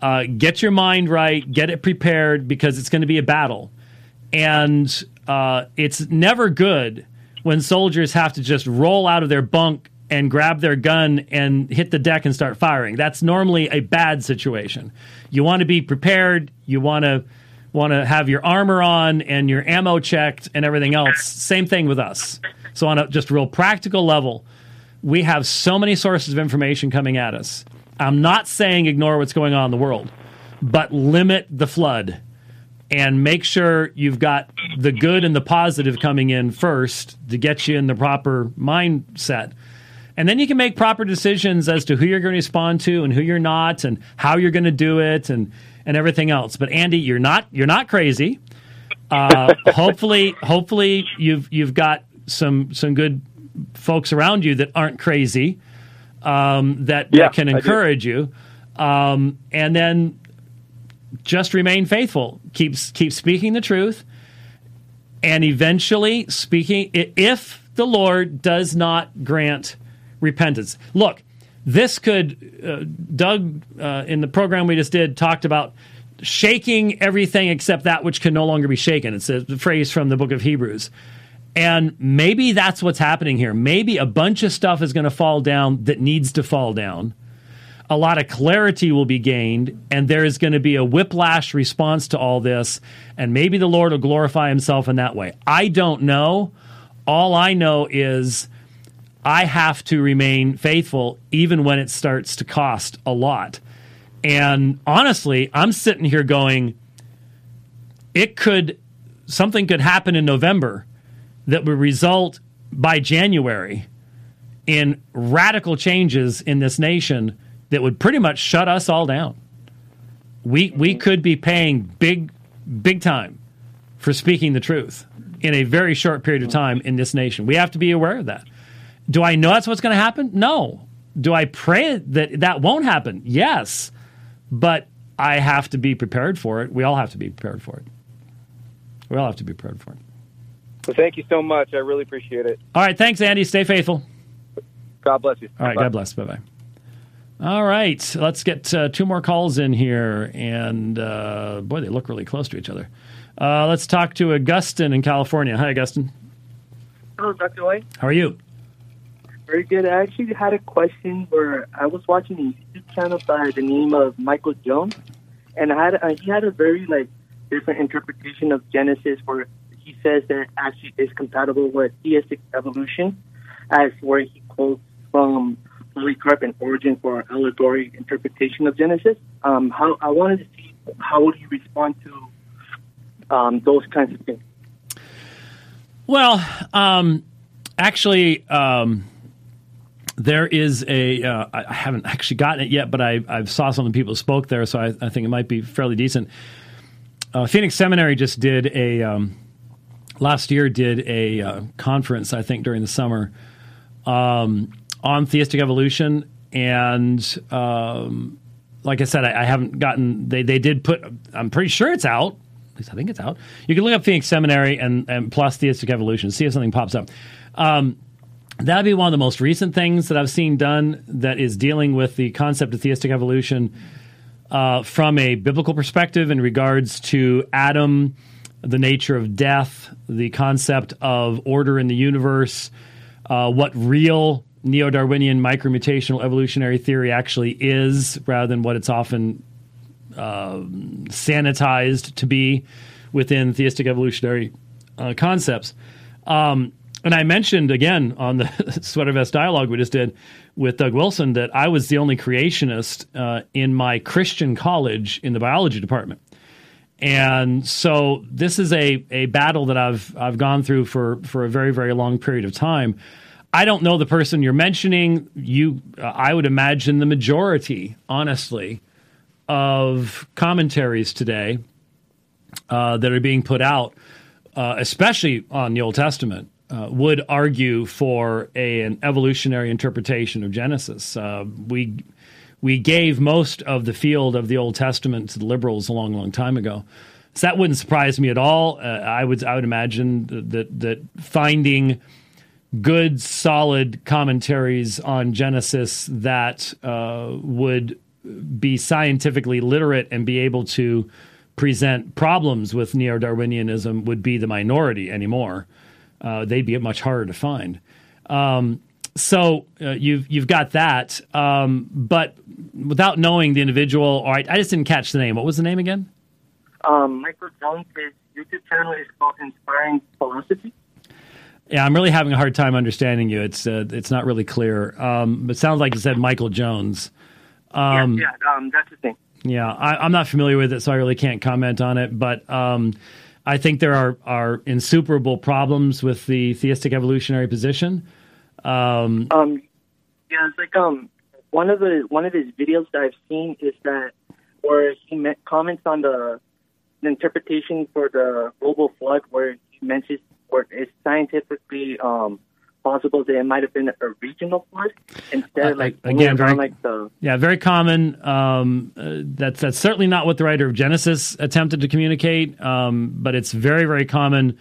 Uh, get your mind right. Get it prepared because it's going to be a battle, and uh, it's never good when soldiers have to just roll out of their bunk and grab their gun and hit the deck and start firing. That's normally a bad situation. You want to be prepared. You want to want to have your armor on and your ammo checked and everything else. Same thing with us. So on a just real practical level, we have so many sources of information coming at us. I'm not saying ignore what's going on in the world, but limit the flood and make sure you've got the good and the positive coming in first to get you in the proper mindset. And then you can make proper decisions as to who you're going to respond to and who you're not and how you're going to do it and and everything else. But Andy, you're not you're not crazy. Uh, hopefully, hopefully you've you've got some some good folks around you that aren't crazy um, that, Yeah, that can encourage you. Um, and then just remain faithful. Keep keep speaking the truth, and eventually speaking. If the Lord does not grant repentance, look, this could. Uh, Doug uh, in the program we just did talked about shaking everything except that which can no longer be shaken. It's a phrase from the book of Hebrews. And maybe that's what's happening here. Maybe a bunch of stuff is going to fall down that needs to fall down. a lot of clarity will be gained, and there is going to be a whiplash response to all this, and maybe the Lord will glorify himself in that way. I don't know. All I know is I have to remain faithful even when it starts to cost a lot. And honestly, I'm sitting here going, it could, something could happen in November that would result by January in radical changes in this nation that would pretty much shut us all down. We we mm-hmm. could be paying big big time for speaking the truth in a very short period of mm-hmm. time in this nation. We have to be aware of that. Do I know that's what's going to happen? No. Do I pray that that won't happen? Yes. But I have to be prepared for it. We all have to be prepared for it. We all have to be prepared for it. Well, thank you so much. I really appreciate it. All right. Thanks, Andy. Stay faithful. God bless you. All right. Bye. God bless. Bye bye. All right. Let's get uh, two more calls in here. And uh, boy, they look really close to each other. Uh, let's talk to Augustine in California. Hi, Augustine. Hello, Dr. White. How are you? Very good. I actually had a question where I was watching a YouTube channel by the name of Michael Jones, and I had uh, he had a very like different interpretation of Genesis where he says that actually is compatible with theistic evolution, as where he quotes from Polycarp and Origen for our allegory interpretation of Genesis. Um, how I wanted to see how would you respond to um, those kinds of things. Well, um, actually, um, there is a. Uh, I haven't actually gotten it yet, but I I saw some of the people spoke there, so I, I think it might be fairly decent. Uh, Phoenix Seminary just did a um, last year did a uh, conference, I think during the summer, um, on theistic evolution, and um, like I said, I, I haven't gotten. They they did put. I'm pretty sure it's out. At least I think it's out. You can look up Phoenix Seminary and, and plus theistic evolution, see if something pops up. Um, that'd be one of the most recent things that I've seen done that is dealing with the concept of theistic evolution uh, from a biblical perspective in regards to Adam, the nature of death, the concept of order in the universe, uh, what real neo Darwinian micromutational evolutionary theory actually is, rather than what it's often uh, sanitized to be within theistic evolutionary uh, concepts. Um, and I mentioned again on the sweater vest dialogue we just did with Doug Wilson that I was the only creationist uh, in my Christian college in the biology department. And so this is a, a battle that I've I've gone through for, for a very very long period of time. I don't know the person you're mentioning. You, uh, I would imagine the majority, honestly, of commentaries today uh, that are being put out, uh, especially on the Old Testament, uh, would argue for a, an evolutionary interpretation of Genesis. Uh, we we gave most of the field of the Old Testament to the liberals a long, long time ago. So that wouldn't surprise me at all. Uh, I would I would imagine that that finding good, solid commentaries on Genesis that uh, would be scientifically literate and be able to present problems with neo Darwinianism would be the minority anymore. Uh, they'd be much harder to find. Um, so uh, you've you've got that, um, but without knowing the individual, all right, I just didn't catch the name. What was the name again? Um, Michael Jones' YouTube channel is called Inspiring Philosophy. Yeah, I'm really having a hard time understanding you. It's uh, it's not really clear. Um, it sounds like you said Michael Jones. Um, yeah, yeah, um, that's the thing. Yeah, I, am not familiar with it, so I really can't comment on it. But um, I think there are are insuperable problems with the theistic evolutionary position. Um, Um, yeah, it's like um one of the one of his videos that I've seen is that where he me- comments on the, the interpretation for the global flood, where he mentions where it's scientifically um possible that it might have been a regional flood instead of Uh, like again, only very- like the yeah, very common. Um, uh, that's that's certainly not what the writer of Genesis attempted to communicate, um, but it's very very common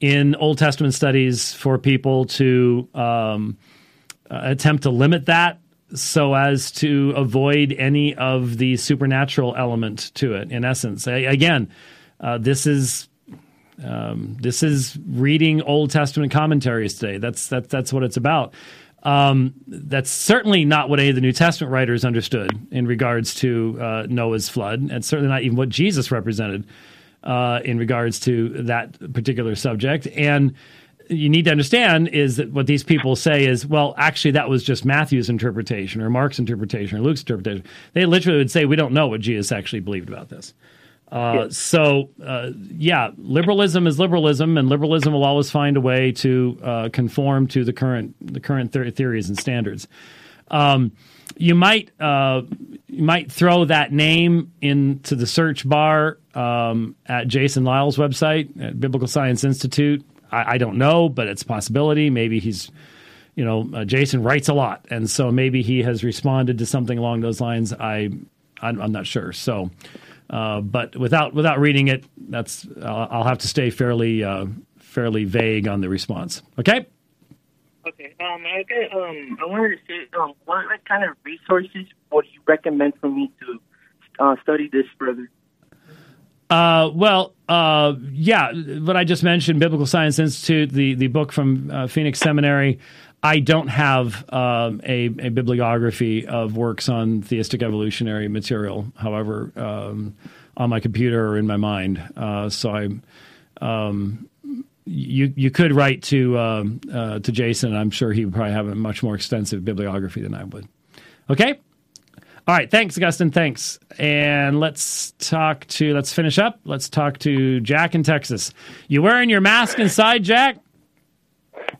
in Old Testament studies for people to um, uh, attempt to limit that so as to avoid any of the supernatural element to it. In essence, A- again, uh, this is um, this is reading Old Testament commentaries today. That's that's that's what it's about. Um, that's certainly not what any of the New Testament writers understood in regards to uh, Noah's flood, and certainly not even what Jesus represented uh, in regards to that particular subject. And you need to understand is that what these people say is, well, actually, that was just Matthew's interpretation or Mark's interpretation or Luke's interpretation. They literally would say, we don't know what Jesus actually believed about this. Uh, So, uh, yeah, liberalism is liberalism, and liberalism will always find a way to uh, conform to the current the current the- theories and standards. Um, you might uh, you might throw that name into the search bar um, at Jason Lisle's website at Biblical Science Institute. I, I don't know, but it's a possibility. Maybe he's you know uh, Jason writes a lot, and so maybe he has responded to something along those lines. I I'm, I'm not sure. So. Uh, but without without reading it, that's I'll, I'll have to stay fairly uh, fairly vague on the response. Okay. Okay. Um, I got, um, I wanted to say, um, what, what kind of resources would you recommend for me to uh, study this further? Uh, well, uh, yeah, what I just mentioned, Biblical Science Institute, the the book from uh, Phoenix Seminary. I don't have um, a, a bibliography of works on theistic evolutionary material, however, um, on my computer or in my mind. Uh, so I, um, you you could write to um, uh, to Jason. I'm sure he would probably have a much more extensive bibliography than I would. Okay. All right, thanks, Augustine. Thanks. And let's talk to, let's finish up. Let's talk to Jack in Texas. You wearing your mask inside, Jack?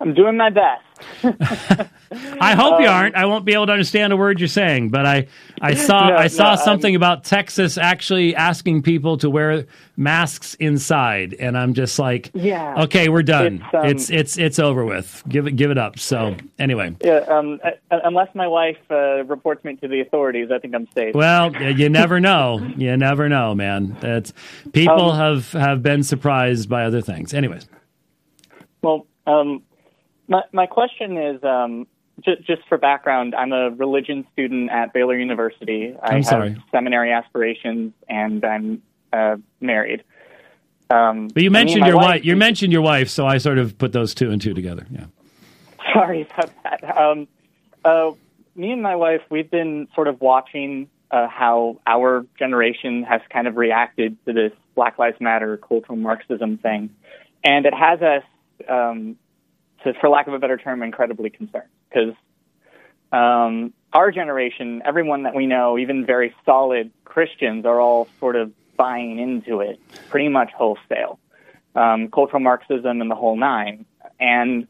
I'm doing my best. I hope you Um, aren't. I won't be able to understand a word you're saying, but I, I saw No, I saw no, something about Texas actually asking people to wear masks inside, and I'm just like, Yeah. okay, we're done. It's, um, it's it's it's over with. Give it give it up. So anyway, Yeah, um, uh, unless my wife uh, reports me to the authorities, I think I'm safe. Well, you never know. You never know, man. It's people Um, have have been surprised by other things. Anyways, Well, um, my my question is um, just just for background. I'm a religion student at Baylor University. I I'm have sorry. seminary aspirations, and I'm uh, married. Um, but you mentioned your wife- wife. You mentioned your wife, so I sort of put those two and two together. Yeah. Sorry about that. Um, uh, me and my wife, we've been sort of watching uh, how our generation has kind of reacted to this Black Lives Matter cultural Marxism thing, and it has us, um, to, for lack of a better term, incredibly concerned because um, our generation, everyone that we know, even very solid Christians, are all sort of buying into it pretty much wholesale. Um, cultural Marxism and the whole nine, and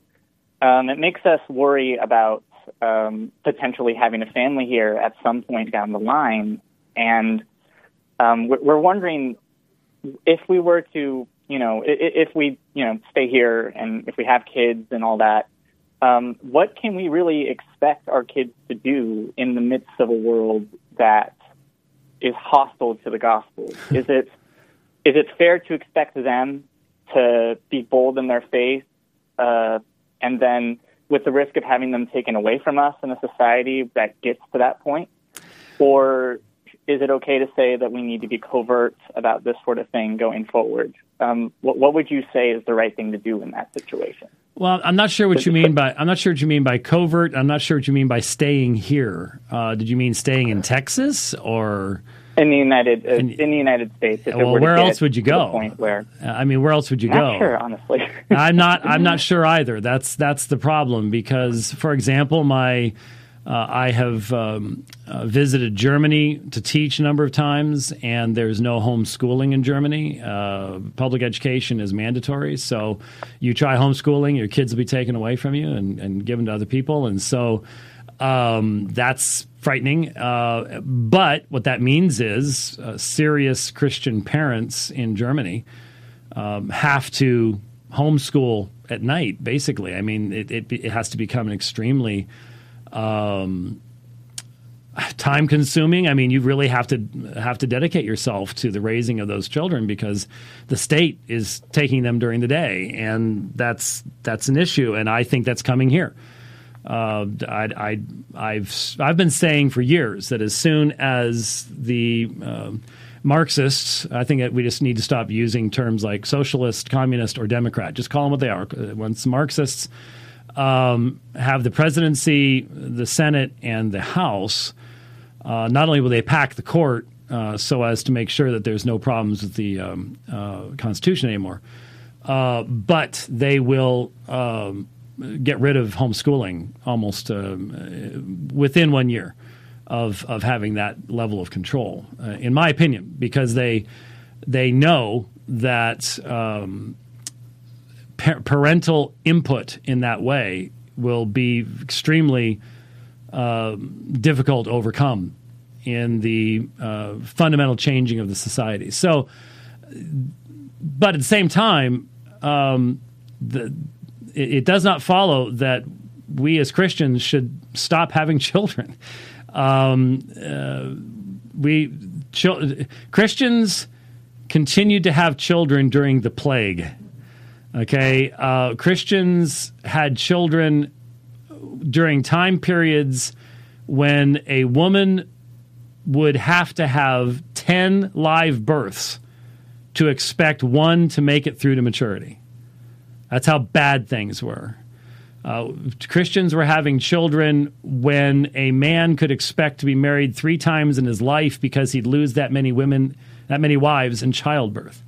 um, it makes us worry about um, potentially having a family here at some point down the line. And um, we're we're wondering if we were to, you know, if we, you know, stay here and if we have kids and all that, um, what can we really expect our kids to do in the midst of a world that is hostile to the gospel? Is it is it fair to expect them to be bold in their faith uh, and then with the risk of having them taken away from us in a society that gets to that point? Or is it okay to say that we need to be covert about this sort of thing going forward? Um, what, what would you say is the right thing to do in that situation? Well, I'm not sure what you mean by I'm not sure what you mean by covert. I'm not sure what you mean by staying here. Uh, did you mean staying in Texas or? In the United uh, in, the United States, if Well, where else would you go? point where Uh, I mean, where else would you not go? sure, honestly. I'm not. I'm not sure either. That's that's the problem because, for example, my uh, I have um, uh, visited Germany to teach a number of times, and there's no homeschooling in Germany. Uh, public education is mandatory, so you try homeschooling, your kids will be taken away from you and, and given to other people, and so um, that's frightening. Uh, but what that means is uh, serious Christian parents in Germany um, have to homeschool at night. Basically, I mean, it it, it has to become an extremely um, time consuming. I mean, you really have to have to dedicate yourself to the raising of those children because the state is taking them during the day, and that's that's an issue. And I think that's coming here. Uh, I, have I've been saying for years that as soon as the um Marxists, I think that we just need to stop using terms like socialist, communist, or Democrat. Just call them what they are. Once Marxists um, have the presidency, the Senate, and the House. Uh, not only will they pack the court uh, so as to make sure that there's no problems with the um, uh, Constitution anymore, uh, but they will um, get rid of homeschooling almost um, within one year of of having that level of control, uh, in my opinion, because they they know that um, pa- parental input in that way will be extremely uh, difficult to overcome in the uh, fundamental changing of the society. So, but at the same time, um, the, it, it, does not follow that we as Christians should stop having children. Um, uh, we Christians continued to have children during the plague. Okay, uh, Christians had children during time periods when a woman would have to have 10 live births to expect one to make it through to maturity. That's how bad things were. Uh, Christians were having children when a man could expect to be married three times in his life because he'd lose that many women, that many wives in childbirth.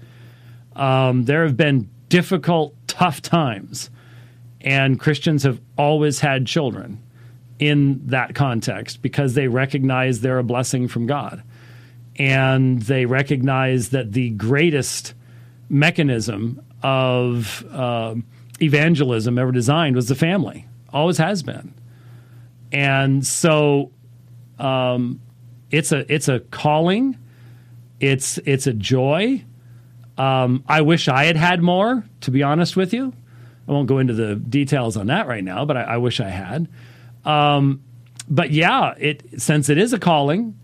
Um, there have been difficult, tough times, and Christians have always had children in that context because they recognize they're a blessing from God. And they recognize that the greatest mechanism of uh, evangelism ever designed was the family, always has been. And so um, it's a it's a calling, it's it's a joy. Um, I wish I had had more, to be honest with you. I won't go into the details on that right now, but I, I wish I had. Um, but yeah, it since it is a calling,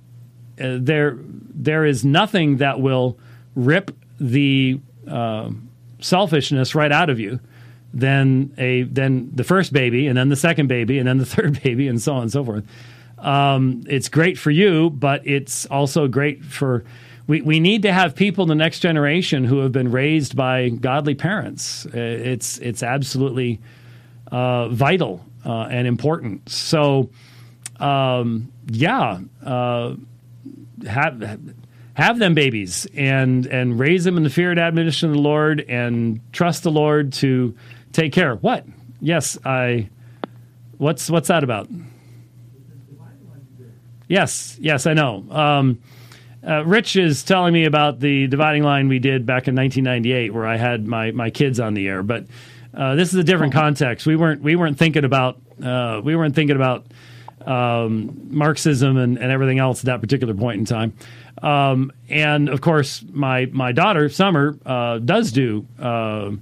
uh, there there is nothing that will rip the uh, selfishness right out of you than a then the first baby, and then the second baby, and then the third baby, and so on and so forth. Um, it's great for you, but it's also great for. We, we need to have people in the next generation who have been raised by godly parents. Uh, it's it's absolutely uh, vital uh, and important. So, um, yeah, uh, have have them babies and and raise them in the fear and admonition of the Lord, and trust the Lord to take care. What? Yes, I. What's what's that about? Yes, yes, I know. Um, uh, Rich is telling me about the dividing line we did back in 1998, where I had my my kids on the air. But uh, this is a different context. We weren't we weren't thinking about uh, we weren't thinking about um, Marxism and, and everything else at that particular point in time. Um, and of course, my my daughter Summer uh, does do uh,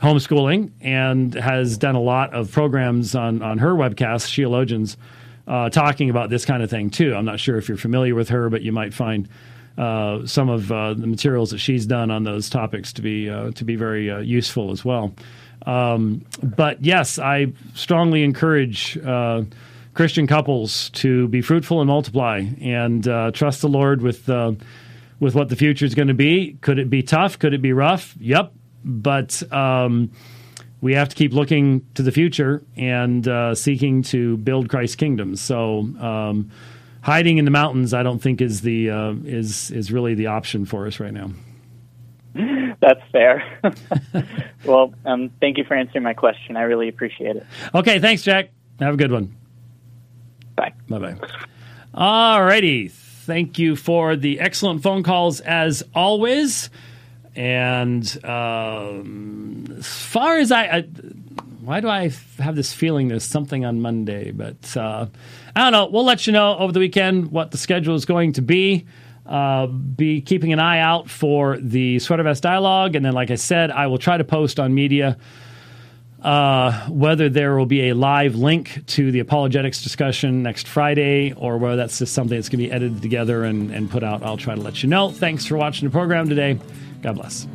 homeschooling and has done a lot of programs on, on her webcast, Sheologians, uh, talking about this kind of thing too. I'm not sure if you're familiar with her, but you might find uh, some of uh, the materials that she's done on those topics to be uh, to be very uh, useful as well. Um, but yes, I strongly encourage uh, Christian couples to be fruitful and multiply and trust the Lord with with what the future is going to be. Could it be tough? Could it be rough? Yep but um, we have to keep looking to the future and uh, seeking to build Christ's kingdom. So. Um, hiding in the mountains, I don't think is the uh, is is really the option for us right now. That's fair. well, um, thank you for answering my question. I really appreciate it. Okay, thanks, Jack. Have a good one. Bye. Bye bye. All righty. Thank you for the excellent phone calls as always. And um, as far as I, I, why do I have this feeling there's something on Monday? But uh, I don't know. We'll let you know over the weekend what the schedule is going to be. Uh, be keeping an eye out for the Sweater Vest Dialogue. And then, like I said, I will try to post on media uh, whether there will be a live link to the apologetics discussion next Friday or whether that's just something that's going to be edited together and, and put out. I'll try to let you know. Thanks for watching the program today. God bless.